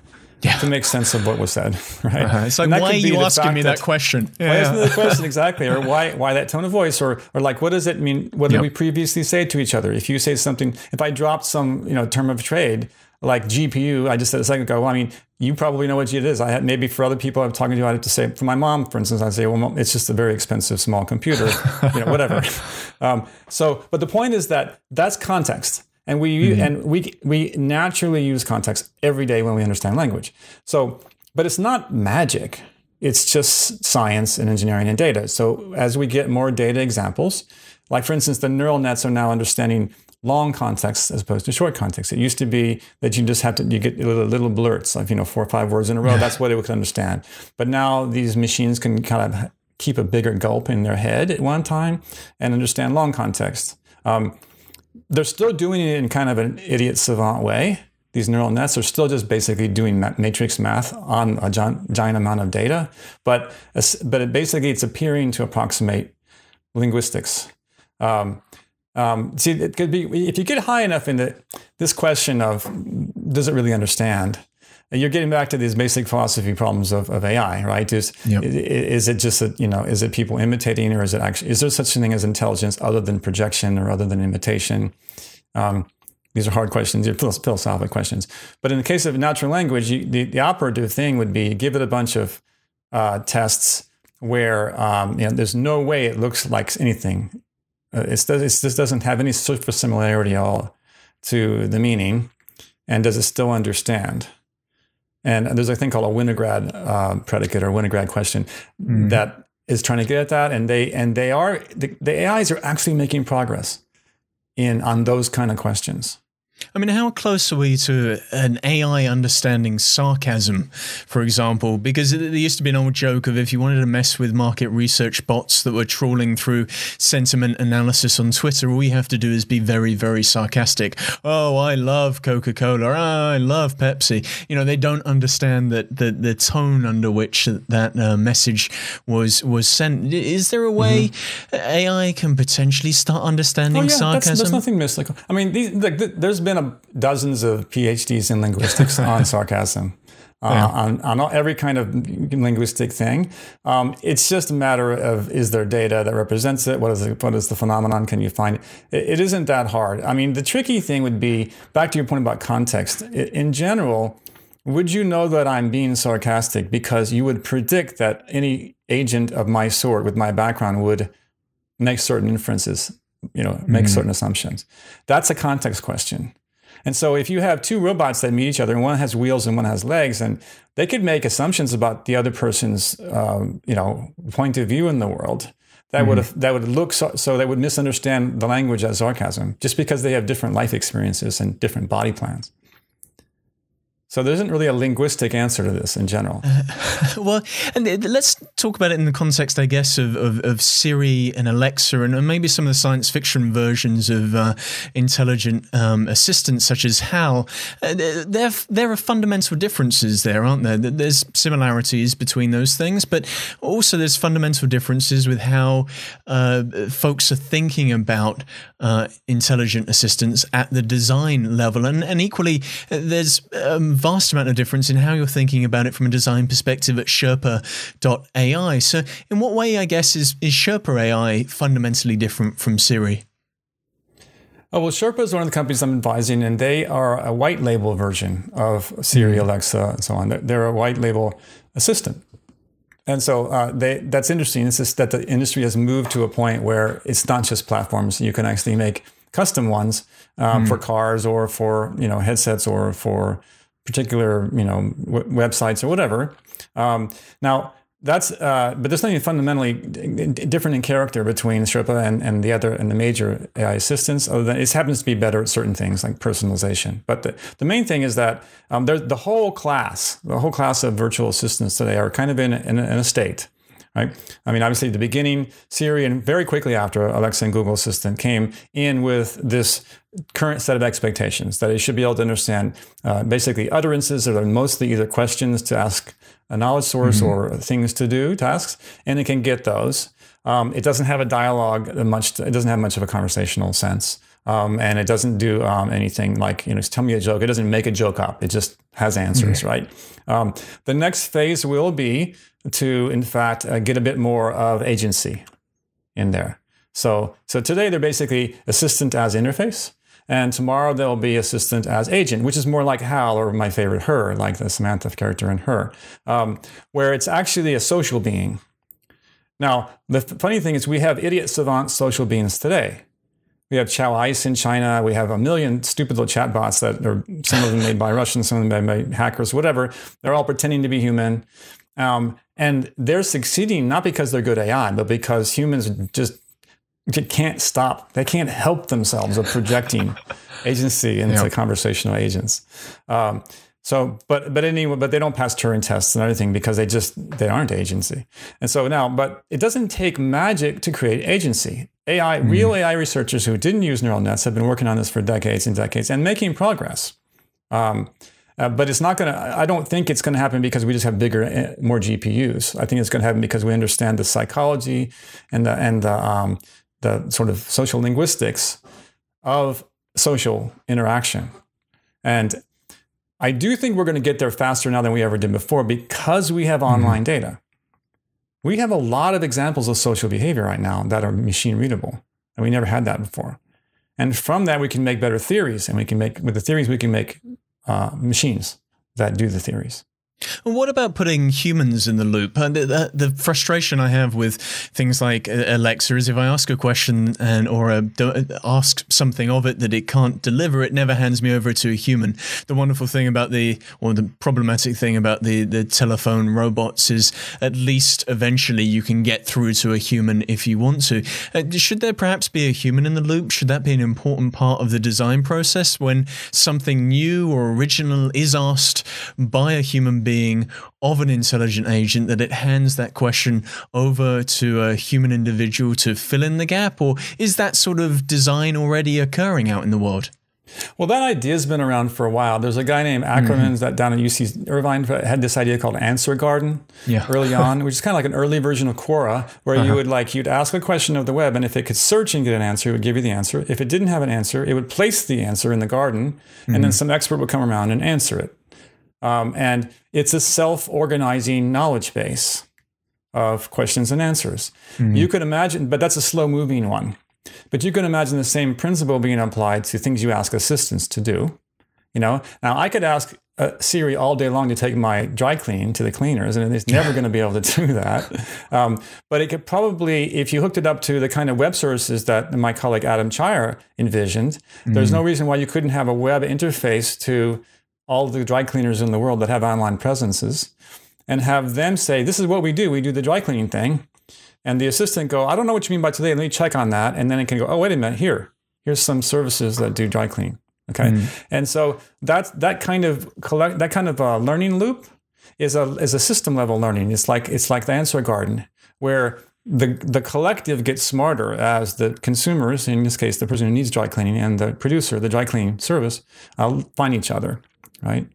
yeah. to make sense of what was said, right? Uh-huh. It's like, why are you asking me that, that question? Yeah, why isn't the question exactly? Or why why that tone of voice? Or or like, what does it mean? What did yep. we previously say to each other? If you say something, if I dropped some, you know, term of trade, like GPU, I just said a second ago, well, I mean, you probably know what it is. I had maybe for other people I'm talking to, I have to say, for my mom, for instance, I'd say, well, it's just a very expensive small computer, you know, whatever. um, so, but the point is that that's context. And we, mm-hmm. and we, we naturally use context every day when we understand language. So, but it's not magic. It's just science and engineering and data. So as we get more data examples, like for instance, the neural nets are now understanding long context as opposed to short context. It used to be that you just have to you get little, little blurts of you know four or five words in a row. That's what it would understand. But now these machines can kind of keep a bigger gulp in their head at one time and understand long context. Um, they're still doing it in kind of an idiot savant way. These neural nets are still just basically doing matrix math on a giant, giant amount of data, but but it basically it's appearing to approximate linguistics. Um, um, see, it could be if you get high enough into this question of does it really understand? You're getting back to these basic philosophy problems of, of AI, right? Is, yep. is it just that you know is it people imitating or is it actually is there such a thing as intelligence other than projection or other than imitation? Um, these are hard questions, they're philosophical questions. But in the case of natural language, you, the, the operative thing would be give it a bunch of uh, tests where um, you know, there's no way it looks like anything uh, it's, it's, this doesn't have any surface similarity at all to the meaning, and does it still understand? And there's a thing called a Winograd uh, predicate or Winograd question mm. that is trying to get at that, and they and they are the, the AIs are actually making progress in on those kind of questions. I mean, how close are we to an AI understanding sarcasm, for example? Because there used to be an old joke of if you wanted to mess with market research bots that were trawling through sentiment analysis on Twitter, all you have to do is be very, very sarcastic. Oh, I love Coca Cola. Oh, I love Pepsi. You know, they don't understand that the, the tone under which that uh, message was was sent. Is there a way mm-hmm. AI can potentially start understanding oh, yeah, sarcasm? That's, that's nothing mystical. I mean, these, like, there's been a, dozens of PhDs in linguistics on sarcasm. Uh, on, on every kind of linguistic thing. Um, it's just a matter of is there data that represents it? What is, it, what is the phenomenon? Can you find it? it? It isn't that hard. I mean, the tricky thing would be back to your point about context. In general, would you know that I'm being sarcastic because you would predict that any agent of my sort with my background would make certain inferences you know, make mm-hmm. certain assumptions. That's a context question. And so if you have two robots that meet each other and one has wheels and one has legs, and they could make assumptions about the other person's, um, you know, point of view in the world, that mm-hmm. would have, that would look so, so they would misunderstand the language as sarcasm just because they have different life experiences and different body plans. So there isn't really a linguistic answer to this in general. Uh, well, and let's talk about it in the context, I guess, of, of, of Siri and Alexa, and maybe some of the science fiction versions of uh, intelligent um, assistants, such as HAL. Uh, there, there are fundamental differences there, aren't there? There's similarities between those things, but also there's fundamental differences with how uh, folks are thinking about uh, intelligent assistants at the design level, and, and equally, uh, there's um, vast amount of difference in how you're thinking about it from a design perspective at Sherpa.ai. So, in what way, I guess, is, is Sherpa AI fundamentally different from Siri? Oh, well, Sherpa is one of the companies I'm advising, and they are a white label version of Siri, mm-hmm. Alexa, and so on. They're a white label assistant. And so uh, they, that's interesting. It's just that the industry has moved to a point where it's not just platforms. You can actually make custom ones um, mm. for cars or for you know headsets or for particular you know w- websites or whatever. Um, now that's uh, but there's nothing fundamentally different in character between Sherpa and, and the other and the major AI assistants. Other than it happens to be better at certain things like personalization. But the, the main thing is that um, the whole class, the whole class of virtual assistants today are kind of in, in, in a state right? I mean, obviously, at the beginning, Siri, and very quickly after Alexa and Google Assistant came in with this current set of expectations that it should be able to understand uh, basically utterances that are mostly either questions to ask a knowledge source mm-hmm. or things to do, tasks, and it can get those. Um, it doesn't have a dialogue much. It doesn't have much of a conversational sense. Um, and it doesn't do um, anything like you know tell me a joke. It doesn't make a joke up. It just has answers, mm-hmm. right? Um, the next phase will be to, in fact, uh, get a bit more of agency in there. So, so today they're basically assistant as interface, and tomorrow they'll be assistant as agent, which is more like Hal or my favorite her, like the Samantha character in her, um, where it's actually a social being. Now, the funny thing is, we have idiot savant social beings today. We have XiaoIce in China. We have a million stupid little chatbots that are some of them made by Russians, some of them made by hackers, whatever. They're all pretending to be human. Um, and they're succeeding not because they're good AI, but because humans just can't stop. They can't help themselves of projecting agency into yep. conversational agents. Um, so, but but anyway, but they don't pass Turing tests and everything because they just they aren't agency. And so now, but it doesn't take magic to create agency. AI, mm. real AI researchers who didn't use neural nets have been working on this for decades and decades and making progress. Um, uh, but it's not going to, I don't think it's going to happen because we just have bigger, uh, more GPUs. I think it's going to happen because we understand the psychology and the, and the, um, the sort of social linguistics of social interaction. And I do think we're going to get there faster now than we ever did before because we have mm-hmm. online mm-hmm. data. We have a lot of examples of social behavior right now that are machine readable, and we never had that before. And from that, we can make better theories, and we can make with the theories we can make uh, machines that do the theories. What about putting humans in the loop? And the, the, frustration I have with things like uh, Alexa is if I ask a question and or uh, a, uh, ask something of it that it can't deliver, it never hands me over to a human. The wonderful thing about the or the problematic thing about the the telephone robots is at least eventually you can get through to a human if you want to. Uh, should there perhaps be a human in the loop? Should that be an important part of the design process when something new or original is asked by a human being of an intelligent agent that it hands that question over to a human individual to fill in the gap? Or is that sort of design already occurring out in the world? Well, that idea's been around for a while. There's a guy named Ackerman mm-hmm. that down at UC Irvine had this idea called Answer Garden yeah. early on, which is kind of like an early version of Quora, where uh-huh. you would like you'd ask a question of the web, and if it could search and get an answer, it would give you the answer. If it didn't have an answer, it would place the answer in the garden, mm-hmm. and then mm-hmm. some expert would come around and answer it. Um, and it's a self organizing knowledge base of questions and answers. Mm-hmm. You could imagine, but that's a slow moving one. But you can imagine the same principle being applied to things you ask assistants to do. You know, now I could ask uh, Siri all day long to take my dry clean to the cleaners, and it's never going to be able to do that. Um, but it could probably, if you hooked it up to the kind of web services that my colleague Adam Cheyer envisioned, mm-hmm. there's no reason why you couldn't have a web interface to all the dry cleaners in the world that have online presences and have them say, This is what we do. We do the dry cleaning thing. And the assistant go, I don't know what you mean by today. Let me check on that. And then it can go, Oh, wait a minute. Here, here's some services that do dry cleaning. Okay. Mm. And so that, that kind of collect, that kind of uh, learning loop is a, is a system level learning. It's like, it's like the answer garden where the the collective gets smarter as the consumers, in this case, the person who needs dry cleaning and the producer, the dry cleaning service, uh, find each other right?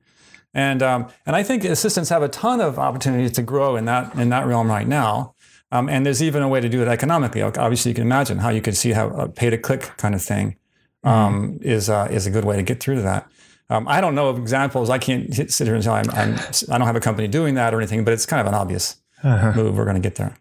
And um, and I think assistants have a ton of opportunities to grow in that in that realm right now. Um, and there's even a way to do it economically. Obviously, you can imagine how you could see how a pay to click kind of thing um, mm-hmm. is uh, is a good way to get through to that. Um, I don't know of examples. I can't sit here and say I'm, I'm, I don't have a company doing that or anything, but it's kind of an obvious uh-huh. move. We're going to get there.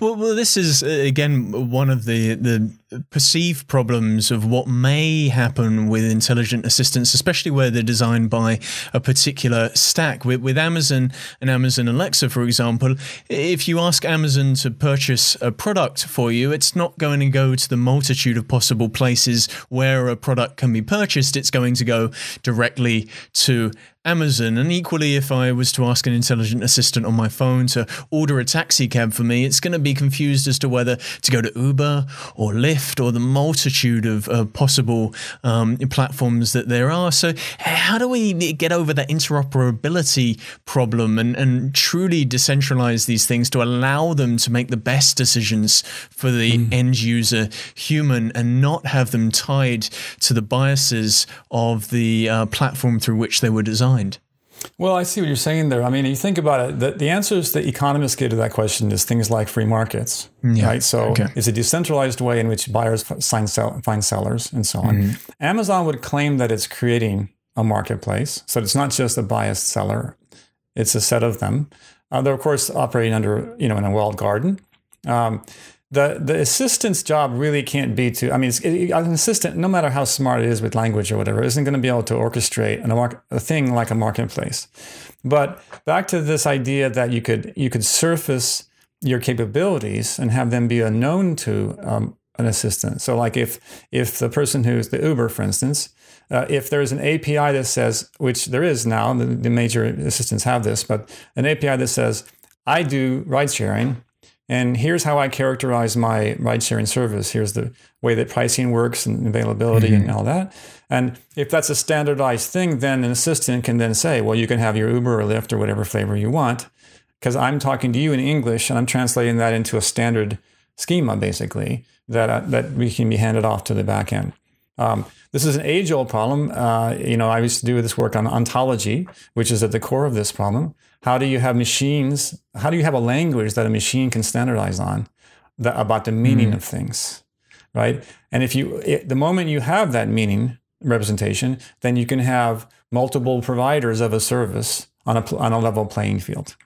Well, well, this is uh, again one of the the perceived problems of what may happen with intelligent assistants, especially where they're designed by a particular stack. With, with Amazon and Amazon Alexa, for example, if you ask Amazon to purchase a product for you, it's not going to go to the multitude of possible places where a product can be purchased. It's going to go directly to Amazon. And equally, if I was to ask an intelligent assistant on my phone to order a taxi cab for me, it's going to be confused as to whether to go to Uber or Lyft or the multitude of uh, possible um, platforms that there are. So, how do we get over that interoperability problem and, and truly decentralize these things to allow them to make the best decisions for the mm. end user human and not have them tied to the biases of the uh, platform through which they were designed? Well, I see what you're saying there. I mean, you think about it, the, the answers that economists give to that question is things like free markets, yeah. right? So okay. it's a decentralized way in which buyers find, sell, find sellers and so on. Mm-hmm. Amazon would claim that it's creating a marketplace. So it's not just a biased seller, it's a set of them. Uh, they're, of course, operating under, you know, in a walled garden. Um, the the assistant's job really can't be to. I mean, it, an assistant, no matter how smart it is with language or whatever, isn't going to be able to orchestrate a, a thing like a marketplace. But back to this idea that you could you could surface your capabilities and have them be unknown to um, an assistant. So, like if if the person who's the Uber, for instance, uh, if there's an API that says, which there is now, the, the major assistants have this, but an API that says, I do ride sharing and here's how I characterize my ride sharing service. Here's the way that pricing works and availability mm-hmm. and all that. And if that's a standardized thing, then an assistant can then say, well, you can have your Uber or Lyft or whatever flavor you want. Because I'm talking to you in English and I'm translating that into a standard schema, basically, that, uh, that we can be handed off to the back end. Um, this is an age-old problem. Uh, you know, I used to do this work on ontology, which is at the core of this problem. How do you have machines? How do you have a language that a machine can standardize on that, about the meaning mm. of things, right? And if you, it, the moment you have that meaning representation, then you can have multiple providers of a service on a on a level playing field.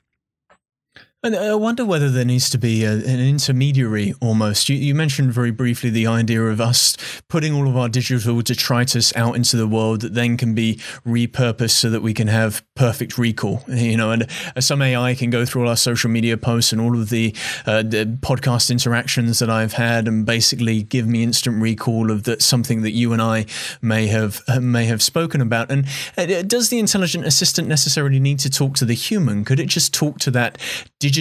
And I wonder whether there needs to be a, an intermediary almost. You, you, mentioned very briefly the idea of us putting all of our digital detritus out into the world that then can be repurposed so that we can have perfect recall. You know, and some AI can go through all our social media posts and all of the, uh, the podcast interactions that I've had and basically give me instant recall of that something that you and I may have may have spoken about. And uh, does the intelligent assistant necessarily need to talk to the human? Could it just talk to that digital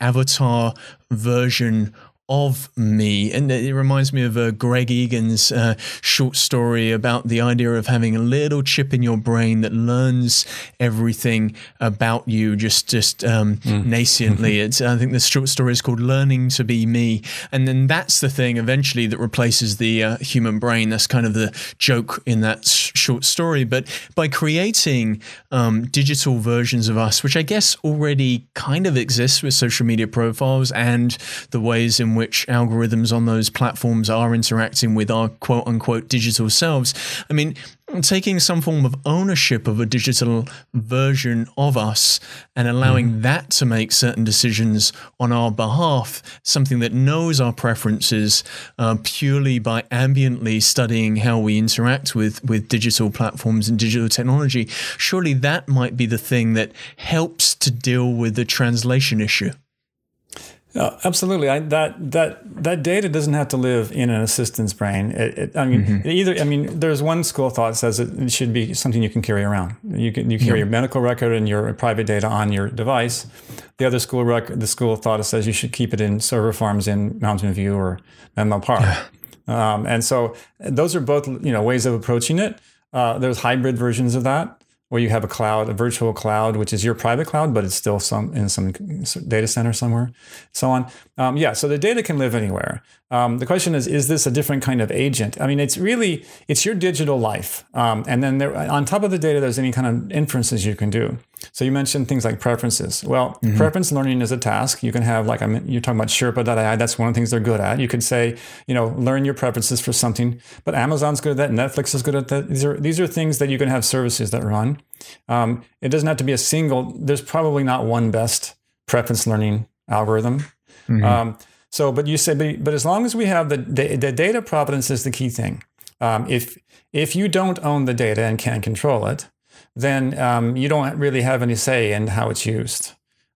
avatar version of me. And it reminds me of uh, Greg Egan's uh, short story about the idea of having a little chip in your brain that learns everything about you just just um, mm. nascently. it's I think the short story is called "Learning to Be Me," and then that's the thing eventually that replaces the uh, human brain. That's kind of the joke in that sh- short story. But by creating um, digital versions of us, which I guess already kind of exists with social media profiles and the ways in which algorithms on those platforms are interacting with our quote unquote digital selves. I mean, taking some form of ownership of a digital version of us and allowing mm. that to make certain decisions on our behalf, something that knows our preferences uh, purely by ambiently studying how we interact with, with digital platforms and digital technology, surely that might be the thing that helps to deal with the translation issue. Uh, absolutely. I, that that that data doesn't have to live in an assistant's brain. It, it, I mean, mm-hmm. either. I mean, there's one school of thought that says it should be something you can carry around. You can you carry your medical record and your private data on your device. The other school rec- the school of thought says you should keep it in server farms in Mountain View or Menlo Park. Yeah. Um, and so those are both you know ways of approaching it. Uh, there's hybrid versions of that where you have a cloud, a virtual cloud, which is your private cloud, but it's still some in some data center somewhere, so on. Um, yeah, so the data can live anywhere. Um, the question is, is this a different kind of agent? I mean, it's really it's your digital life, um, and then there, on top of the data, there's any kind of inferences you can do. So you mentioned things like preferences. Well, mm-hmm. preference learning is a task. You can have like I mean, you're talking about Sherpa.ai. That's one of the things they're good at. You could say, you know, learn your preferences for something. But Amazon's good at that. Netflix is good at that. These are these are things that you can have services that run. Um, it doesn't have to be a single. There's probably not one best preference learning algorithm. Mm-hmm. Um, so, but you say, but, but, as long as we have the the data provenance is the key thing. Um, if if you don't own the data and can't control it, then um, you don't really have any say in how it's used.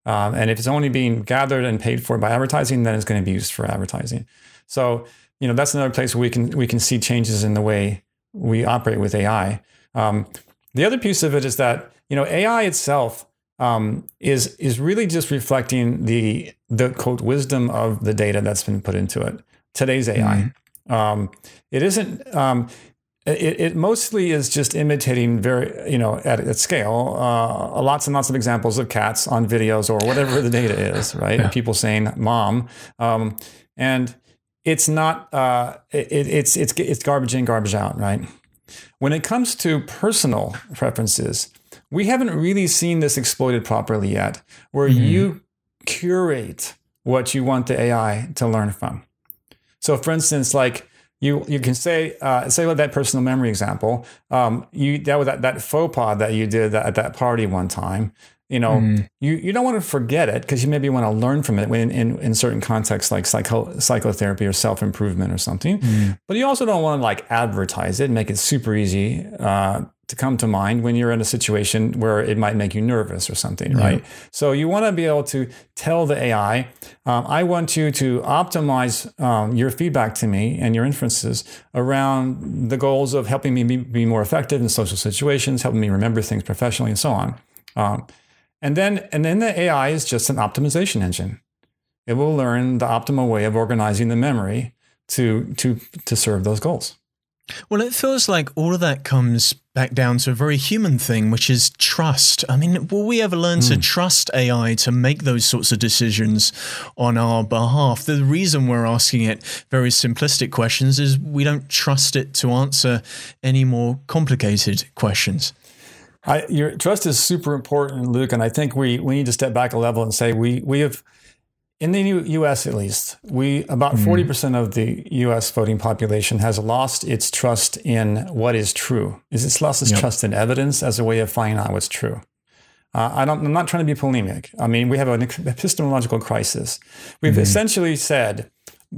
Um, and if it's only being gathered and paid for by advertising, then it's going to be used for advertising. So, you know, that's another place where we can we can see changes in the way we operate with AI. Um, the other piece of it is that you know AI itself um, is is really just reflecting the the quote wisdom of the data that's been put into it. Today's AI. Mm-hmm. Um, it isn't. It, it, mostly is just imitating very, you know, at, at scale, uh, lots and lots of examples of cats on videos or whatever the data is, right? Yeah. People saying "mom," um, and it's not. Uh, it, it's it's it's garbage in, garbage out, right? When it comes to personal preferences, we haven't really seen this exploited properly yet, where mm-hmm. you curate what you want the AI to learn from. So, for instance, like you you can say uh, say with that personal memory example, um, you that was that, that faux pas that you did at that party one time. You know, mm. you, you don't want to forget it because you maybe want to learn from it in, in, in certain contexts like psycho, psychotherapy or self improvement or something. Mm. But you also don't want to like advertise it and make it super easy uh, to come to mind when you're in a situation where it might make you nervous or something, right? So you want to be able to tell the AI, um, I want you to optimize um, your feedback to me and your inferences around the goals of helping me be, be, more effective in social situations, helping me remember things professionally, and so on. Um, and then, and then the AI is just an optimization engine. It will learn the optimal way of organizing the memory to to to serve those goals. Well, it feels like all of that comes back down to a very human thing, which is trust. I mean, will we ever learn mm. to hmm. trust AI to make those sorts of decisions on our behalf? The reason we're asking it very simplistic questions is we don't trust it to answer any more complicated questions. I, your trust is super important, Luke, and I think we, we need to step back a level and say we we have in the U.S. at least, we about hmm. forty percent of the U.S. voting population has lost its trust in what is true. Is it's lost its yep. trust in evidence as a way of finding out what's true. Uh, I don't, I'm not trying to be polemic. I mean, we have an epistemological crisis. We've mm-hmm. essentially said,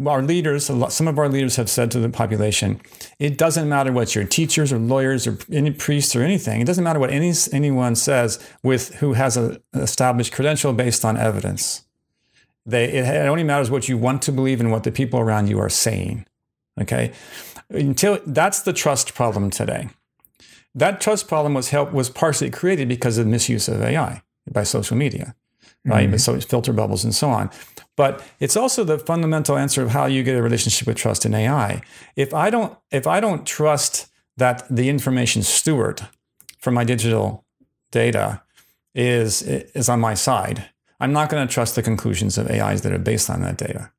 our leaders, some of our leaders have said to the population, it doesn't matter what your teachers or lawyers or any priests or anything. It doesn't matter what any, anyone says with who has an established credential based on evidence. They, it, it only matters what you want to believe and what the people around you are saying. Okay, until that's the trust problem today. That trust problem was help was partially created because of misuse of AI by social media, right? Mm-hmm. So filter bubbles and so on. But it's also the fundamental answer of how you get a relationship with trust in AI. If I don't, if I don't trust that the information steward for my digital data is is on my side, I'm not going to trust the conclusions of AIs that are based on that data.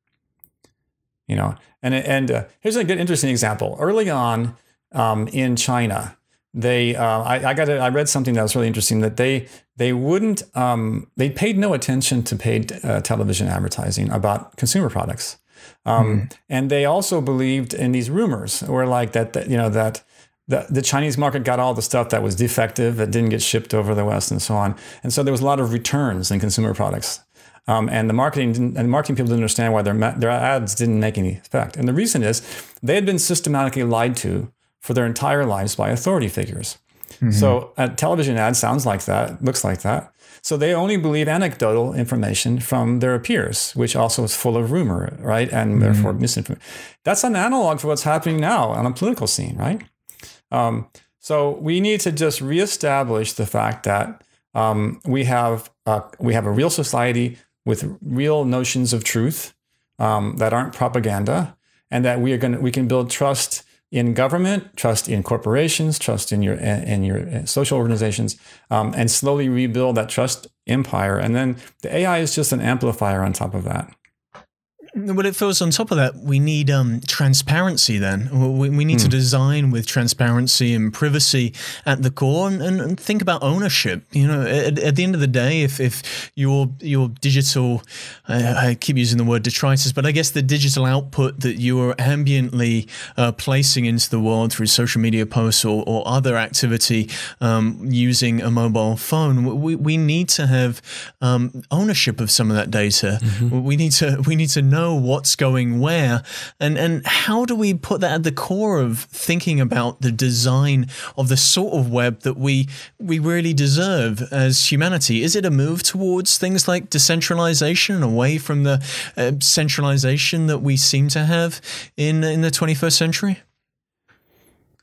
You know, and and uh, here's a good interesting example. Early on um, in China, they uh, I, I, got a, I read something that was really interesting that they they wouldn't um, they paid no attention to paid uh, television advertising about consumer products. Um, mm. And they also believed in these rumors, or like that, that you know that the, the Chinese market got all the stuff that was defective, that didn't get shipped over the West, and so on. And so there was a lot of returns in consumer products. Um, and the marketing didn't, and the marketing people didn't understand why their their ads didn't make any effect. And the reason is they had been systematically lied to for their entire lives by authority figures. Mm-hmm. So a television ad sounds like that, looks like that. So they only believe anecdotal information from their peers, which also is full of rumor, right? And mm-hmm. therefore misinformation. That's an analog for what's happening now on a political scene, right? Um, so we need to just reestablish the fact that um, we have uh, we have a real society with real notions of truth um, that aren't propaganda, and that we are going we can build trust in government, trust in corporations, trust in your in your uh, social organizations, um, and slowly rebuild that trust empire. And then the AI is just an amplifier on top of that. But it feels on top of that, we need um, transparency then. We, we need to hmm. design with transparency and privacy at the core and, and think about ownership. You know, at, at, the end of the day, if, if your, your digital, uh, I keep using the word detritus, but I guess the digital output that you are ambiently uh, placing into the world through social media posts or, or other activity um, using a mobile phone, we, we need to have um, ownership of some of that data. Mm-hmm. We need to, we need to know know what's going where. And and how do we put that at the core of thinking about the design of the sort of web that we we really deserve as humanity? Is it a move towards things like decentralization away from the uh, centralization that we seem to have in in the 21st century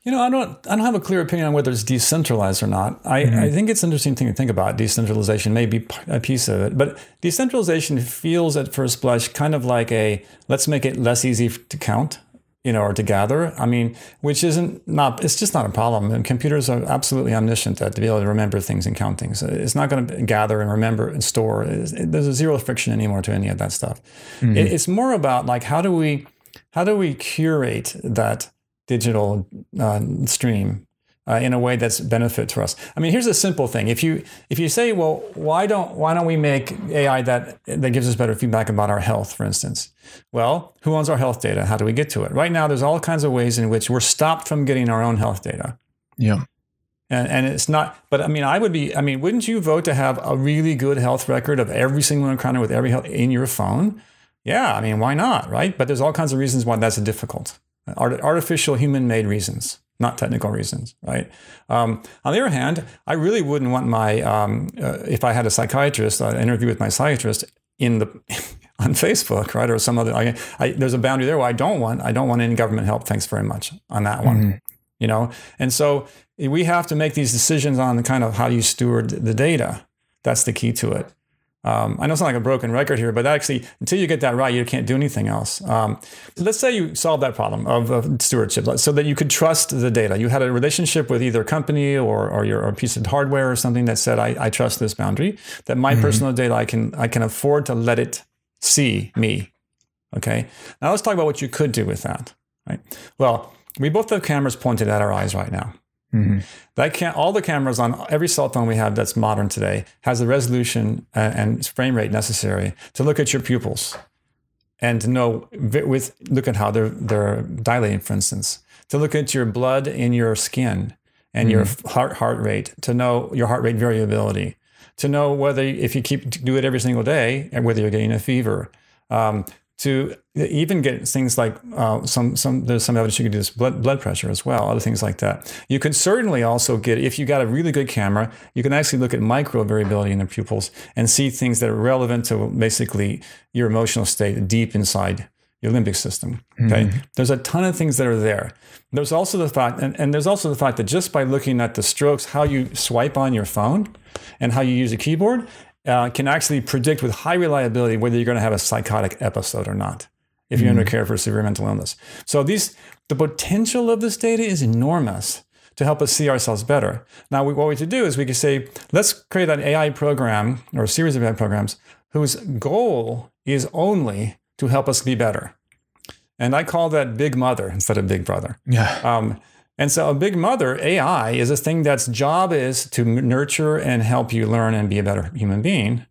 you know, I don't, I don't have a clear opinion on whether it's decentralized or not. I, mm-hmm. I think it's an interesting thing to think about. Decentralization may be a piece of it, but decentralization feels at first blush kind of like a let's make it less easy to count, you know, or to gather. I mean, which isn't not, it's just not a problem. And computers are absolutely omniscient at to be able to remember things and count things. It's not going to gather and remember and store. There's a zero friction anymore to any of that stuff. Mm-hmm. It, it's more about like how do we, how do we curate that digital uh, stream uh, in a way that's benefit to us. I mean, here's a simple thing: if you if you say, well, why don't why don't we make AI that that gives us better feedback about our health, for instance? Well, who owns our health data? How do we get to it? Right now, there's all kinds of ways in which we're stopped from getting our own health data. Yeah. And, and it's not, but I mean, I would be, I mean, wouldn't you vote to have a really good health record of every single encounter with every health in your phone? Yeah, I mean, why not, right? But there's all kinds of reasons why that's difficult artificial human made reasons, not technical reasons, right? Um, on the other hand, I really wouldn't want my, um, uh, if I had a psychiatrist, an uh, interview with my psychiatrist in the, on Facebook, right? Or some other, I, I, there's a boundary there where I don't want, I don't want any government help. Thanks very much on that one, mm-hmm. you know? And so we have to make these decisions on the kind of how you steward the data. That's the key to it. Um, I know it's not like a broken record here, but actually, until you get that right, you can't do anything else. Um, let's say you solve that problem of, of, stewardship so that you could trust the data. You had a relationship with either a company or, or your or a piece of hardware or something that said, I, I trust this boundary, that my mm-hmm. personal data, I can, I can afford to let it see me. Okay. Now let's talk about what you could do with that. Right. Well, we both have cameras pointed at our eyes right now. Mm-hmm. That can all the cameras on every cell phone we have that's modern today has the resolution and frame rate necessary to look at your pupils and to know with look at how they're they're dilating, for instance, to look at your blood in your skin and mm-hmm. your heart heart rate, to know your heart rate variability, to know whether if you keep do it every single day and whether you're getting a fever. Um, to even get things like uh, some some there's some evidence you can do this blood blood pressure as well, other things like that. You can certainly also get if you got a really good camera, you can actually look at micro variability in the pupils and see things that are relevant to basically your emotional state deep inside your limbic system. Okay, mm-hmm. there's a ton of things that are there. There's also the fact, and, and there's also the fact that just by looking at the strokes, how you swipe on your phone, and how you use a keyboard, uh, can actually predict with high reliability whether you're going to have a psychotic episode or not if you're mm-hmm. under care for a severe mental illness. So these the potential of this data is enormous to help us see ourselves better. Now, what we could do is we could say, let's create an AI program or a series of AI programs whose goal is only to help us be better. And I call that Big Mother instead of Big Brother. Yeah. Um, and so a big mother, AI, is a thing that's job is to nurture and help you learn and be a better human being.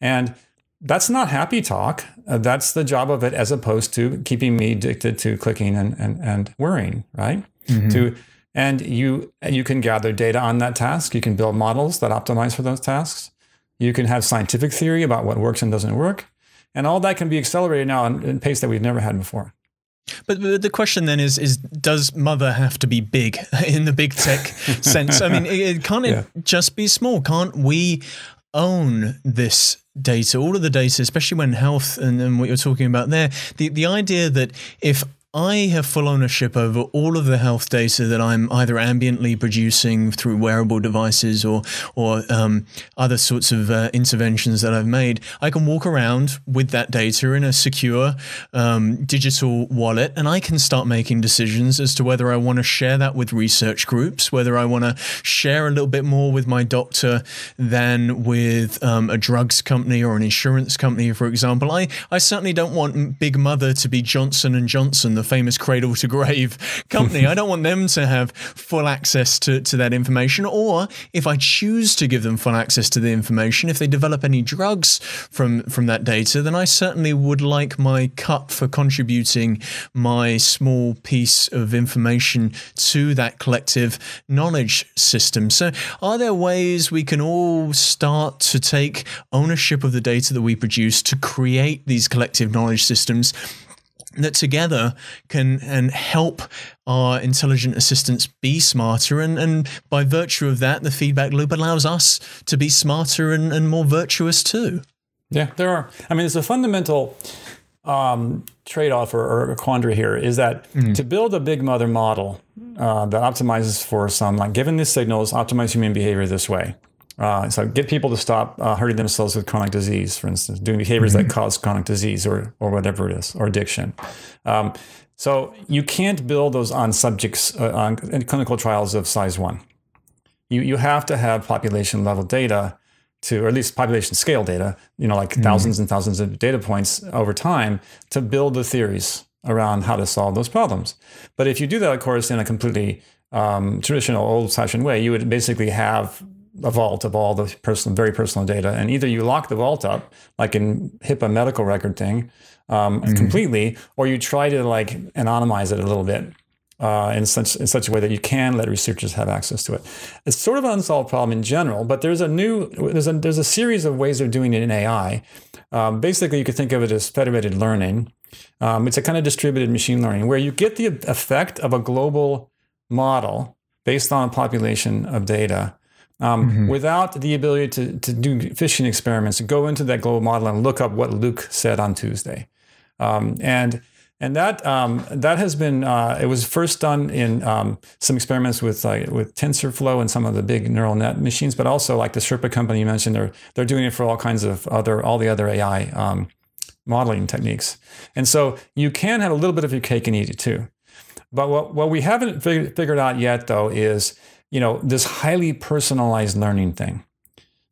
And that's not happy talk. Uh, that's the job of it as opposed to keeping me addicted to clicking and, and, and worrying, right? Mm-hmm. To and you you can gather data on that task. You can build models that optimize for those tasks. You can have scientific theory about what works and doesn't work. And all that can be accelerated now in, a pace that we've never had before. But, the question then is: is does mother have to be big in the big tech sense? I mean, it, can't it yeah. just be small? Can't we own this data, all of the data, especially when health and, and what you're talking about there? The the idea that if I have full ownership over all of the health data that I'm either ambiently producing through wearable devices or or um, other sorts of uh, interventions that I've made. I can walk around with that data in a secure um, digital wallet, and I can start making decisions as to whether I want to share that with research groups, whether I want to share a little bit more with my doctor than with um, a drugs company or an insurance company, for example. I I certainly don't want Big Mother to be Johnson and Johnson the famous cradle to grave company. I don't want them to have full access to, to that information. Or if I choose to give them full access to the information, if they develop any drugs from, from that data, then I certainly would like my cut for contributing my small piece of information to that collective knowledge system. So, are there ways we can all start to take ownership of the data that we produce to create these collective knowledge systems? That together can and help our intelligent assistants be smarter. And, and by virtue of that the feedback loop allows us to be smarter and, and more virtuous too. Yeah there are. I mean it's a fundamental um, trade-off or, or, quandary here is that mm. to build a big mother model uh, that optimizes for some like given these signals optimize human behavior this way uh, so get people to stop uh, hurting themselves with chronic disease, for instance, doing behaviors mm-hmm. that cause chronic disease or or whatever it is, or addiction. Um, so you can't build those on subjects uh, on clinical trials of size one. You you have to have population level data to, or at least population scale data, you know, like mm-hmm. thousands and thousands of data points over time to build the theories around how to solve those problems. But if you do that, of course, in a completely um, traditional, old-fashioned way, you would basically have a vault of all the personal, very personal data, and either you lock the vault up, like in HIPAA medical record thing, um, mm-hmm. completely, or you try to like anonymize it a little bit uh, in such in such a way that you can let researchers have access to it. It's sort of an unsolved problem in general, but there's a new there's a there's a series of ways of doing it in AI. Um, basically, you could think of it as federated learning. Um, it's a kind of distributed machine learning where you get the effect of a global model based on a population of data um, mm-hmm. without the ability to, to do fishing experiments, to go into that global model and look up what Luke said on Tuesday. Um, and and that um, that has been uh, it was first done in um, some experiments with uh, with TensorFlow and some of the big neural net machines, but also like the Sherpa company you mentioned, they're they're doing it for all kinds of other all the other AI um, modeling techniques. And so you can have a little bit of your cake and eat it too. But what, what we haven't fig- figured out yet, though, is you know, this highly personalized learning thing.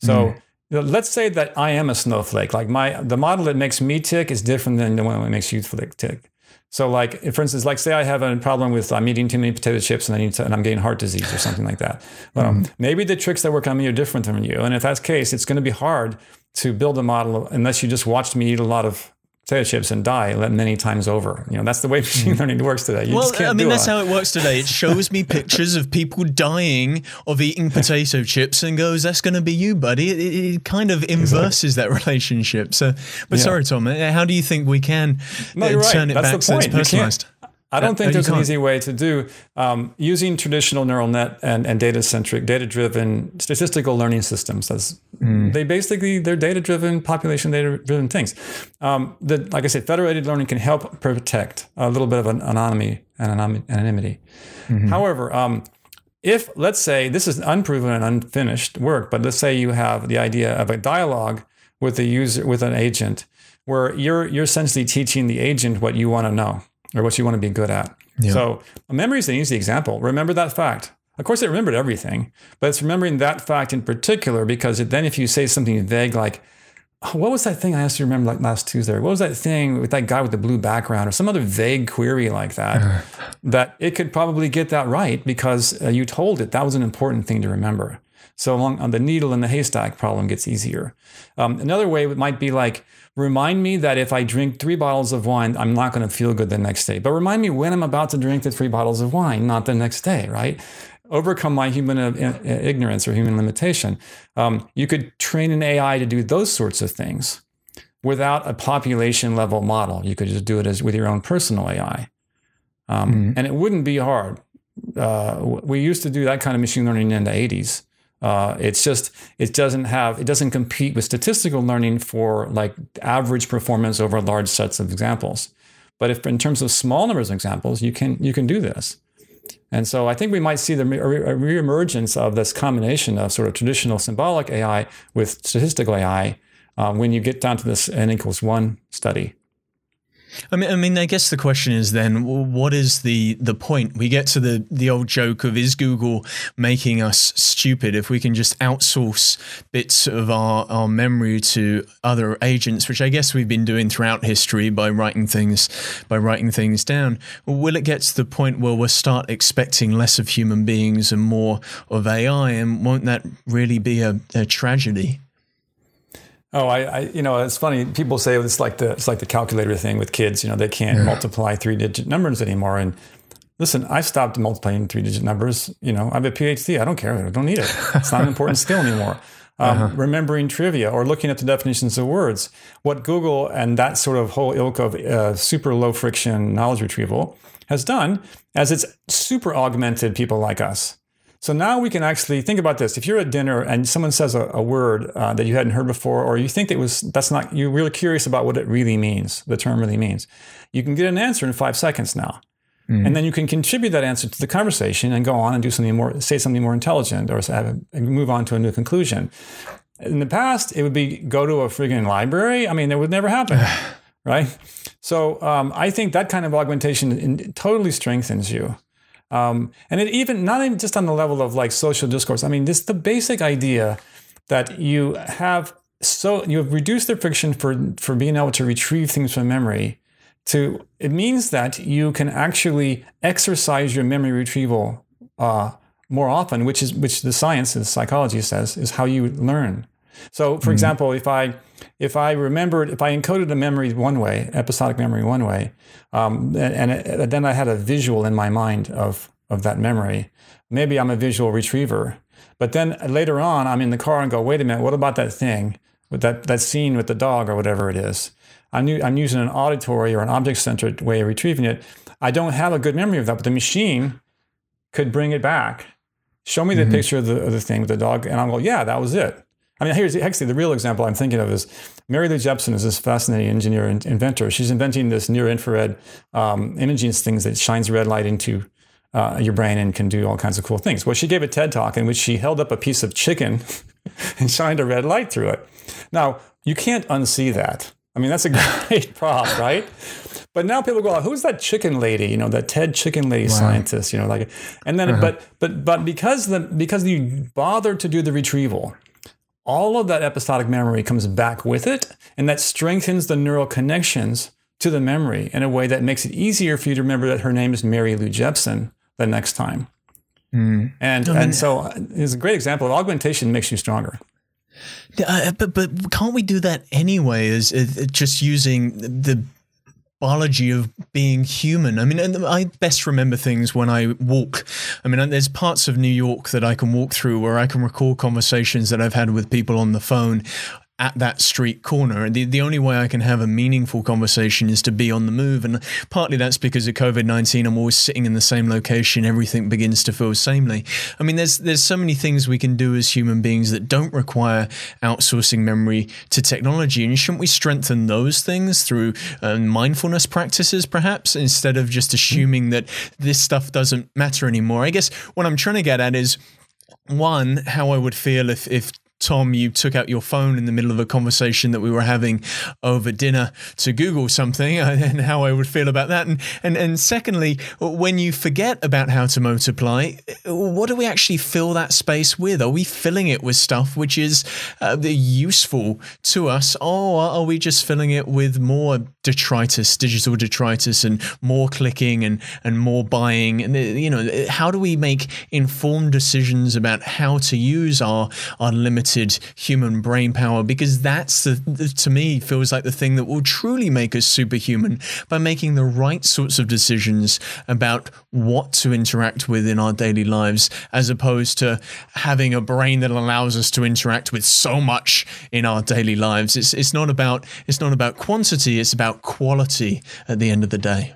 So mm. you know, let's say that I am a snowflake. Like my the model that makes me tick is different than the one that makes you tick. So, like for instance, like say I have a problem with I'm eating too many potato chips and I need to, and I'm getting heart disease or something like that. Well, mm. maybe the tricks that work on me are different than you, and if that's the case, it's going to be hard to build a model unless you just watched me eat a lot of potato chips and die many times over. You know, that's the way machine Mm. learning works today. You well, I mean, that's how it works today. It shows me pictures of people dying of eating potato chips and goes, "That's going to be you, buddy." It, it, kind of inverses that relationship. So, but Yeah. sorry, Tom. uh, How do you think we can No, uh, right. turn it That's back the so it's point. You can't- personalized? I don't think there's an easy way to do um, using traditional neural net and, and data centric, data driven statistical learning systems. That's Hmm. they basically they're data driven, population data driven things. Um, that, like I said, federated learning can help protect a little bit of an anonymity, anonym- anonymity. Mm-hmm. However, um, if let's say this is unproven and unfinished work, but let's say you have the idea of a dialogue with the user with an agent, where you're you're essentially teaching the agent what you want to know or what you want to be good at. So a memory is an easy example. Remember that fact. Of course, it remembered everything, but it's remembering that fact in particular because it, then if you say something vague like, oh, "What was that thing I asked you to remember like last Tuesday?" What was that thing with that guy with the blue background, or some other vague query like that, that it could probably get that right because uh, you told it that was an important thing to remember. So along on the needle in the haystack problem gets easier. Um, another way it might be like, remind me that if I drink three bottles of wine, I'm not going to feel good the next day. But remind me when I'm about to drink the three bottles of wine, not the next day, right? Overcome my human uh, ignorance or human limitation. Um, you could train an AI to do those sorts of things without a population level model. You could just do it as with your own personal AI. Um, And it wouldn't be hard. Uh, we used to do that kind of machine learning in the 80s. Uh, it's just it doesn't have it doesn't compete with statistical learning for like average performance over large sets of examples. But if in terms of small numbers of examples, you can you can do this. And so I think we might see the re- re- reemergence of this combination of sort of traditional symbolic AI with statistical AI uh, when you get down to this n equals one study. I mean, I mean, I guess the question is then, what is the the point? We get to the the old joke of is Google making us stupid if we can just outsource bits of our our memory to other agents, which I guess we've been doing throughout history by writing things by writing things down. Will it get to the point where we'll start expecting less of human beings and more of AI, and won't that really be a, a tragedy? Oh, I, I, you know, it's funny. People say it's like the it's like the calculator thing with kids. You know, they can't multiply three digit numbers anymore. And listen, I stopped multiplying three digit numbers. You know, I have a PhD. I don't care. I don't need it. It's not an important skill anymore. Um, Remembering trivia or looking at the definitions of words. What Google and that sort of whole ilk of uh, super low friction knowledge retrieval has done, as it's super augmented people like us. So now we can actually think about this. If you're at dinner and someone says a, a word uh, that you hadn't heard before, or you think it was that's not you're really curious about what it really means, the term really means, you can get an answer in five seconds now, and then you can contribute that answer to the conversation and go on and do something more, say something more intelligent, or have a, move on to a new conclusion. In the past, it would be go to a friggin' library. I mean, that would never happen, right? So um, I think that kind of augmentation in, totally strengthens you. Um, and it even not even just on the level of like social discourse. I mean, this the basic idea that you have so you have reduced the friction for for being able to retrieve things from memory. To it means that you can actually exercise your memory retrieval uh, more often, which is which the science, the psychology says, is how you learn. So, for example, if I if I remembered if I encoded a memory one way, episodic memory one way, um, and, and then I had a visual in my mind of of that memory, maybe I'm a visual retriever. But then later on, I'm in the car and go, wait a minute, what about that thing with that that scene with the dog or whatever it is? I'm, I'm using an auditory or an object centered way of retrieving it. I don't have a good memory of that, but the machine could bring it back. Show me the picture of the, of the thing with the dog, and I'll go, yeah, that was it. I mean, here's actually the real example I'm thinking of is Mary Lou Jepsen is this fascinating engineer and inventor. She's inventing this near infrared um, imaging things that shines red light into uh, your brain and can do all kinds of cool things. Well, she gave a TED talk in which she held up a piece of chicken and shined a red light through it. Now, you can't unsee that. I mean, that's a great prop, right? But now people go, "Who's that chicken lady?" You know, that TED chicken lady scientist. You know, like, and then, but but but because the because you bothered to do the retrieval, all of that episodic memory comes back with it, and that strengthens the neural connections to the memory in a way that makes it easier for you to remember that her name is Mary Lou Jepsen the next time. And and so it's a great example of augmentation makes you stronger. Uh, but but can't we do that anyway? As, as just using the biology of being human. I mean, I best remember things when I walk. I mean, there's parts of New York that I can walk through where I can recall conversations that I've had with people on the phone at that street corner. The, the only way I can have a meaningful conversation is to be on the move. And partly that's because of COVID 19. I'm always sitting in the same location. Everything begins to feel samely. I mean, there's, there's so many things we can do as human beings that don't require outsourcing memory to technology. And shouldn't we strengthen those things through uh, mindfulness practices, perhaps, instead of just assuming that this stuff doesn't matter anymore? I guess what I'm trying to get at is one, how I would feel if, if Tom, you took out your phone in the middle of a conversation that we were having over dinner to Google something and how I would feel about that. And, and, and secondly, when you forget about how to multiply, what do we actually fill that space with? Are we filling it with stuff which is uh, useful to us, or are we just filling it with more detritus, digital detritus, and more clicking and, and more buying? And, uh, you know, how do we make informed decisions about how to use our, our limited limited human brain power because that's the, to me feels like the thing that will truly make us superhuman by making the right sorts of decisions about what to interact with in our daily lives as opposed to having a brain that allows us to interact with so much in our daily lives it's it's not about it's not about quantity it's about quality at the end of the day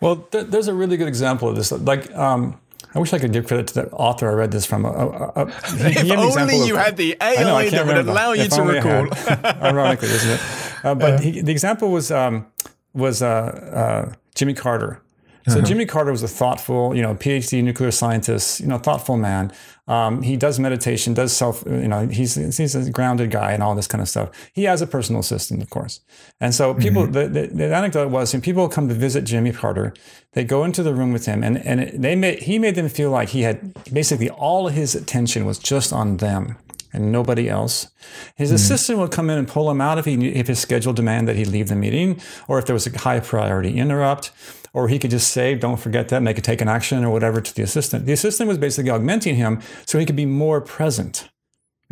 well, th- there's a really good example of this. Like, um, I wish I could give credit to the author I read this from. Uh, uh, uh if only you of, had the AI know, that would allow you to recall. Ironically, isn't it? Uh, but he, the example was um, was uh, uh, Jimmy Carter. So uh-huh. Jimmy Carter was a thoughtful, you know, PhD nuclear scientist, you know, thoughtful man. Um, he does meditation, does self, you know, he's he's a grounded guy and all this kind of stuff. He has a personal assistant, of course. And so people, mm-hmm. the, the, the, anecdote was, when people come to visit Jimmy Carter, they go into the room with him, and and it, they made he made them feel like he had basically all of his attention was just on them and nobody else. His mm assistant would come in and pull him out if he if his schedule demanded that he leave the meeting, or if there was a high priority interrupt or he could just say, don't forget that, make a take an action or whatever to the assistant. The assistant was basically augmenting him so he could be more present.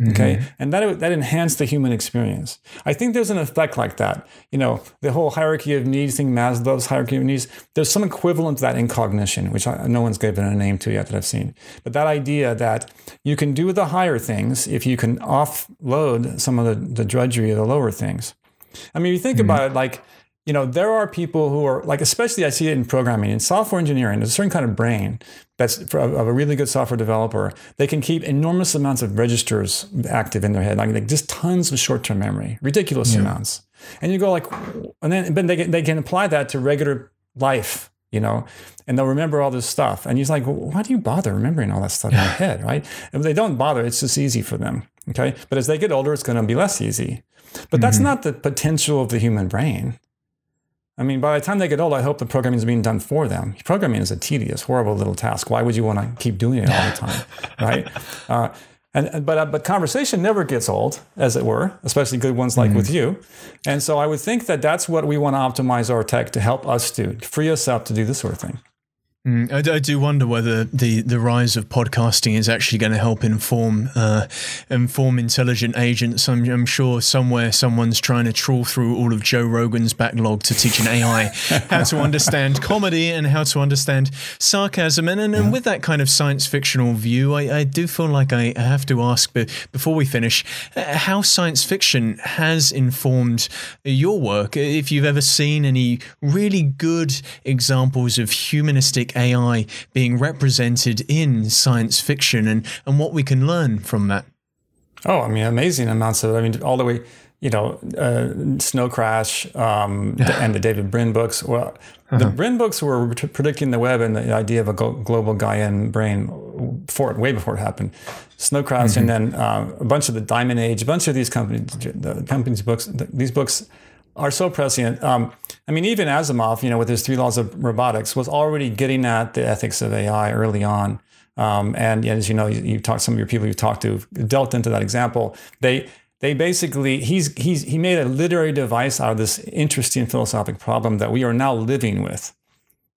Okay. Mm-hmm. And that, that enhanced the human experience. I think there's an effect like that. You know, the whole hierarchy of needs thing, Maslow's hierarchy of needs, there's some equivalent to that in cognition, which I, no one's given a name to yet that I've seen. But that idea that you can do the higher things if you can offload some of the, the drudgery of the lower things. I mean, you think mm-hmm. about it like, you know, there are people who are like, especially I see it in programming, in software engineering, there's a certain kind of brain that's of a really good software developer. They can keep enormous amounts of registers active in their head, like, like just tons of short-term memory, ridiculous yeah. amounts. And you go like, and then but they can, they can apply that to regular life, you know, and they'll remember all this stuff. And he's like, well, why do you bother remembering all that stuff in your head, right? If they don't bother, it's just easy for them. Okay, but as they get older, it's going to be less easy. But that's mm-hmm. not the potential of the human brain. I mean, by the time they get old, I hope the programming is being done for them. Programming is a tedious, horrible little task. Why would you want to keep doing it all the time, right? Uh, and but uh, but conversation never gets old, as it were, especially good ones like mm-hmm. with you. And so I would think that that's what we want to optimize our tech to help us do, free us up to do this sort of thing. Mm, I, I, do wonder whether the, the rise of podcasting is actually going to help inform uh, inform intelligent agents. I'm, I'm, sure somewhere someone's trying to trawl through all of Joe Rogan's backlog to teach an AI how to understand comedy and how to understand sarcasm. And, and, and with that kind of science fictional view, I, I do feel like I have to ask before we finish uh, how science fiction has informed your work. If you've ever seen any really good examples of humanistic AI being represented in science fiction and, and what we can learn from that. Oh, I mean, amazing amounts of, I mean, all the way, you know, uh, Snow Crash um, and the David Brin books. Well, uh-huh. the Brin books were predicting the web and the idea of a global Gaian brain before, it, way before it happened. Snow Crash mm-hmm. and then uh, a bunch of the Diamond Age, a bunch of these companies, the companies' books, these books are so prescient. Um, I mean, even Asimov, you know, with his three laws of robotics, was already getting at the ethics of AI early on. Um, and as you know, you, you talked some of your people you've talked to dealt into that example. They they basically he's he's he made a literary device out of this interesting philosophic problem that we are now living with.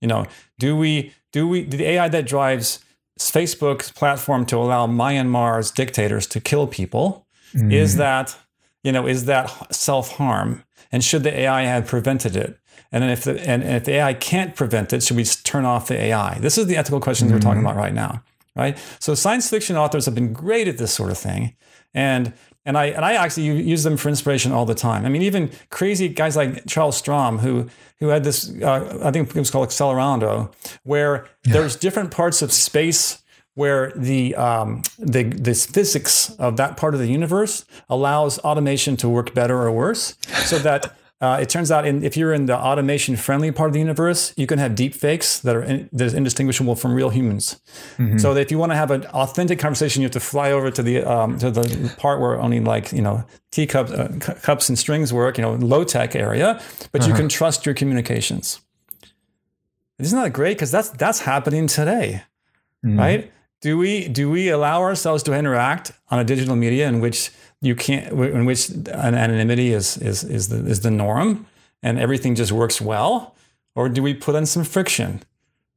You know, do we do we the AI that drives Facebook's platform to allow Myanmar's dictators to kill people? Mm. Is that, you know, is that self harm? And should the AI have prevented it? And if the and, if the AI can't prevent it, should we turn off the AI? This is the ethical questions mm-hmm. we're talking mm-hmm. about right now, right? So science fiction authors have been great at this sort of thing, and and I and I actually use them for inspiration all the time. I mean, even crazy guys like Charles Stross, who who had this, uh, I think it was called Accelerando, where yeah. there's different parts of space where the um, the this physics of that part of the universe allows automation to work better or worse, so that uh, it turns out in, if you're in the automation friendly part of the universe, you can have deep fakes that are in, that is indistinguishable from real humans. Mm-hmm. So if you want to have an authentic conversation, you have to fly over to the um, to the part where only like you know teacups uh, cups and strings work, you know, low tech area, but uh-huh. you can trust your communications. Isn't that great? Because that's that's happening today, mm-hmm. right? Do we do we allow ourselves to interact on a digital media in which you can't in which anonymity is is is the is the norm and everything just works well or do we put in some friction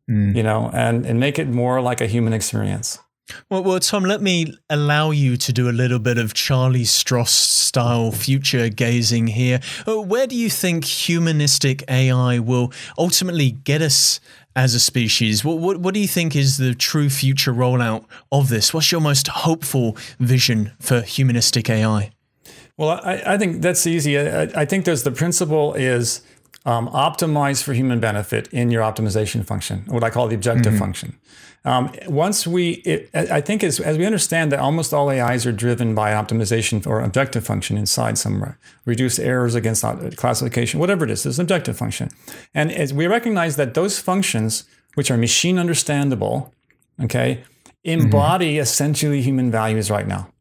mm. you know and and make it more like a human experience well, well, Tom, let me allow you to do a little bit of Charlie Stross style future gazing here. Uh, where do you think humanistic AI will ultimately get us as a species. What, what, what do you think is the true future rollout of this? What's your most hopeful vision for humanistic AI? Well, I, I think that's easy. I, I, think there's the principle is um, optimize for human benefit in your optimization function, what I call the objective mm-hmm. function. Um, once we, it, I think as, as we understand that almost all AIs are driven by optimization or objective function inside somewhere, reduce errors against classification, whatever it is, there's an objective function. And as we recognize that those functions, which are machine understandable, okay, embody mm-hmm. essentially human values right now.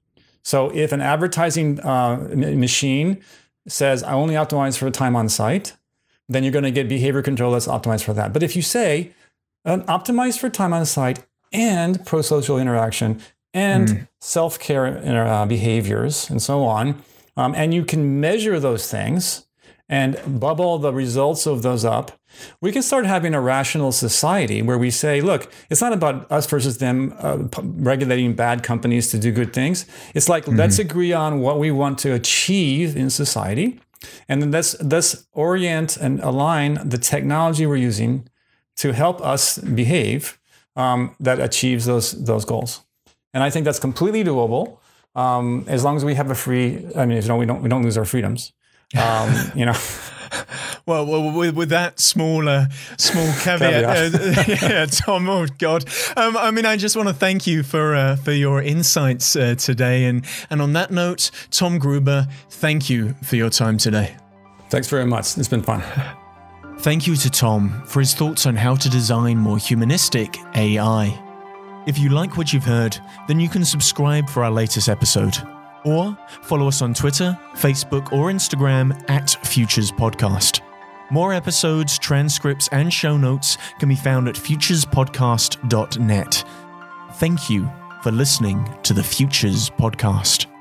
So if an advertising uh, machine says, I only optimize for time on site, then you're going to get behavior control that's optimized for that. But if you say, uh, optimized for time on site and pro social interaction and mm. self care uh, behaviors and so on. Um, and you can measure those things and bubble the results of those up. We can start having a rational society where we say, look, it's not about us versus them uh, regulating bad companies to do good things. It's like, mm-hmm. let's agree on what we want to achieve in society. And then let's, let's orient and align the technology we're using to help us behave um, that achieves those those goals. And I think that's completely doable um, as long as we have a free. I mean, you know, we don't we don't lose our freedoms. Um, you know. Well, well, with, with that smaller, small caveat, uh, yeah, Tom. Oh God, um, I mean, I just want to thank you for uh, for your insights uh, today, and and on that note, Tom Gruber, thank you for your time today. Thanks very much. It's been fun. Thank you to Tom for his thoughts on how to design more humanistic AI. If you like what you've heard, then you can subscribe for our latest episode. Or follow us on Twitter, Facebook, or Instagram at Futures Podcast. More episodes, transcripts, and show notes can be found at futurespodcast.net. Thank you for listening to the Futures Podcast.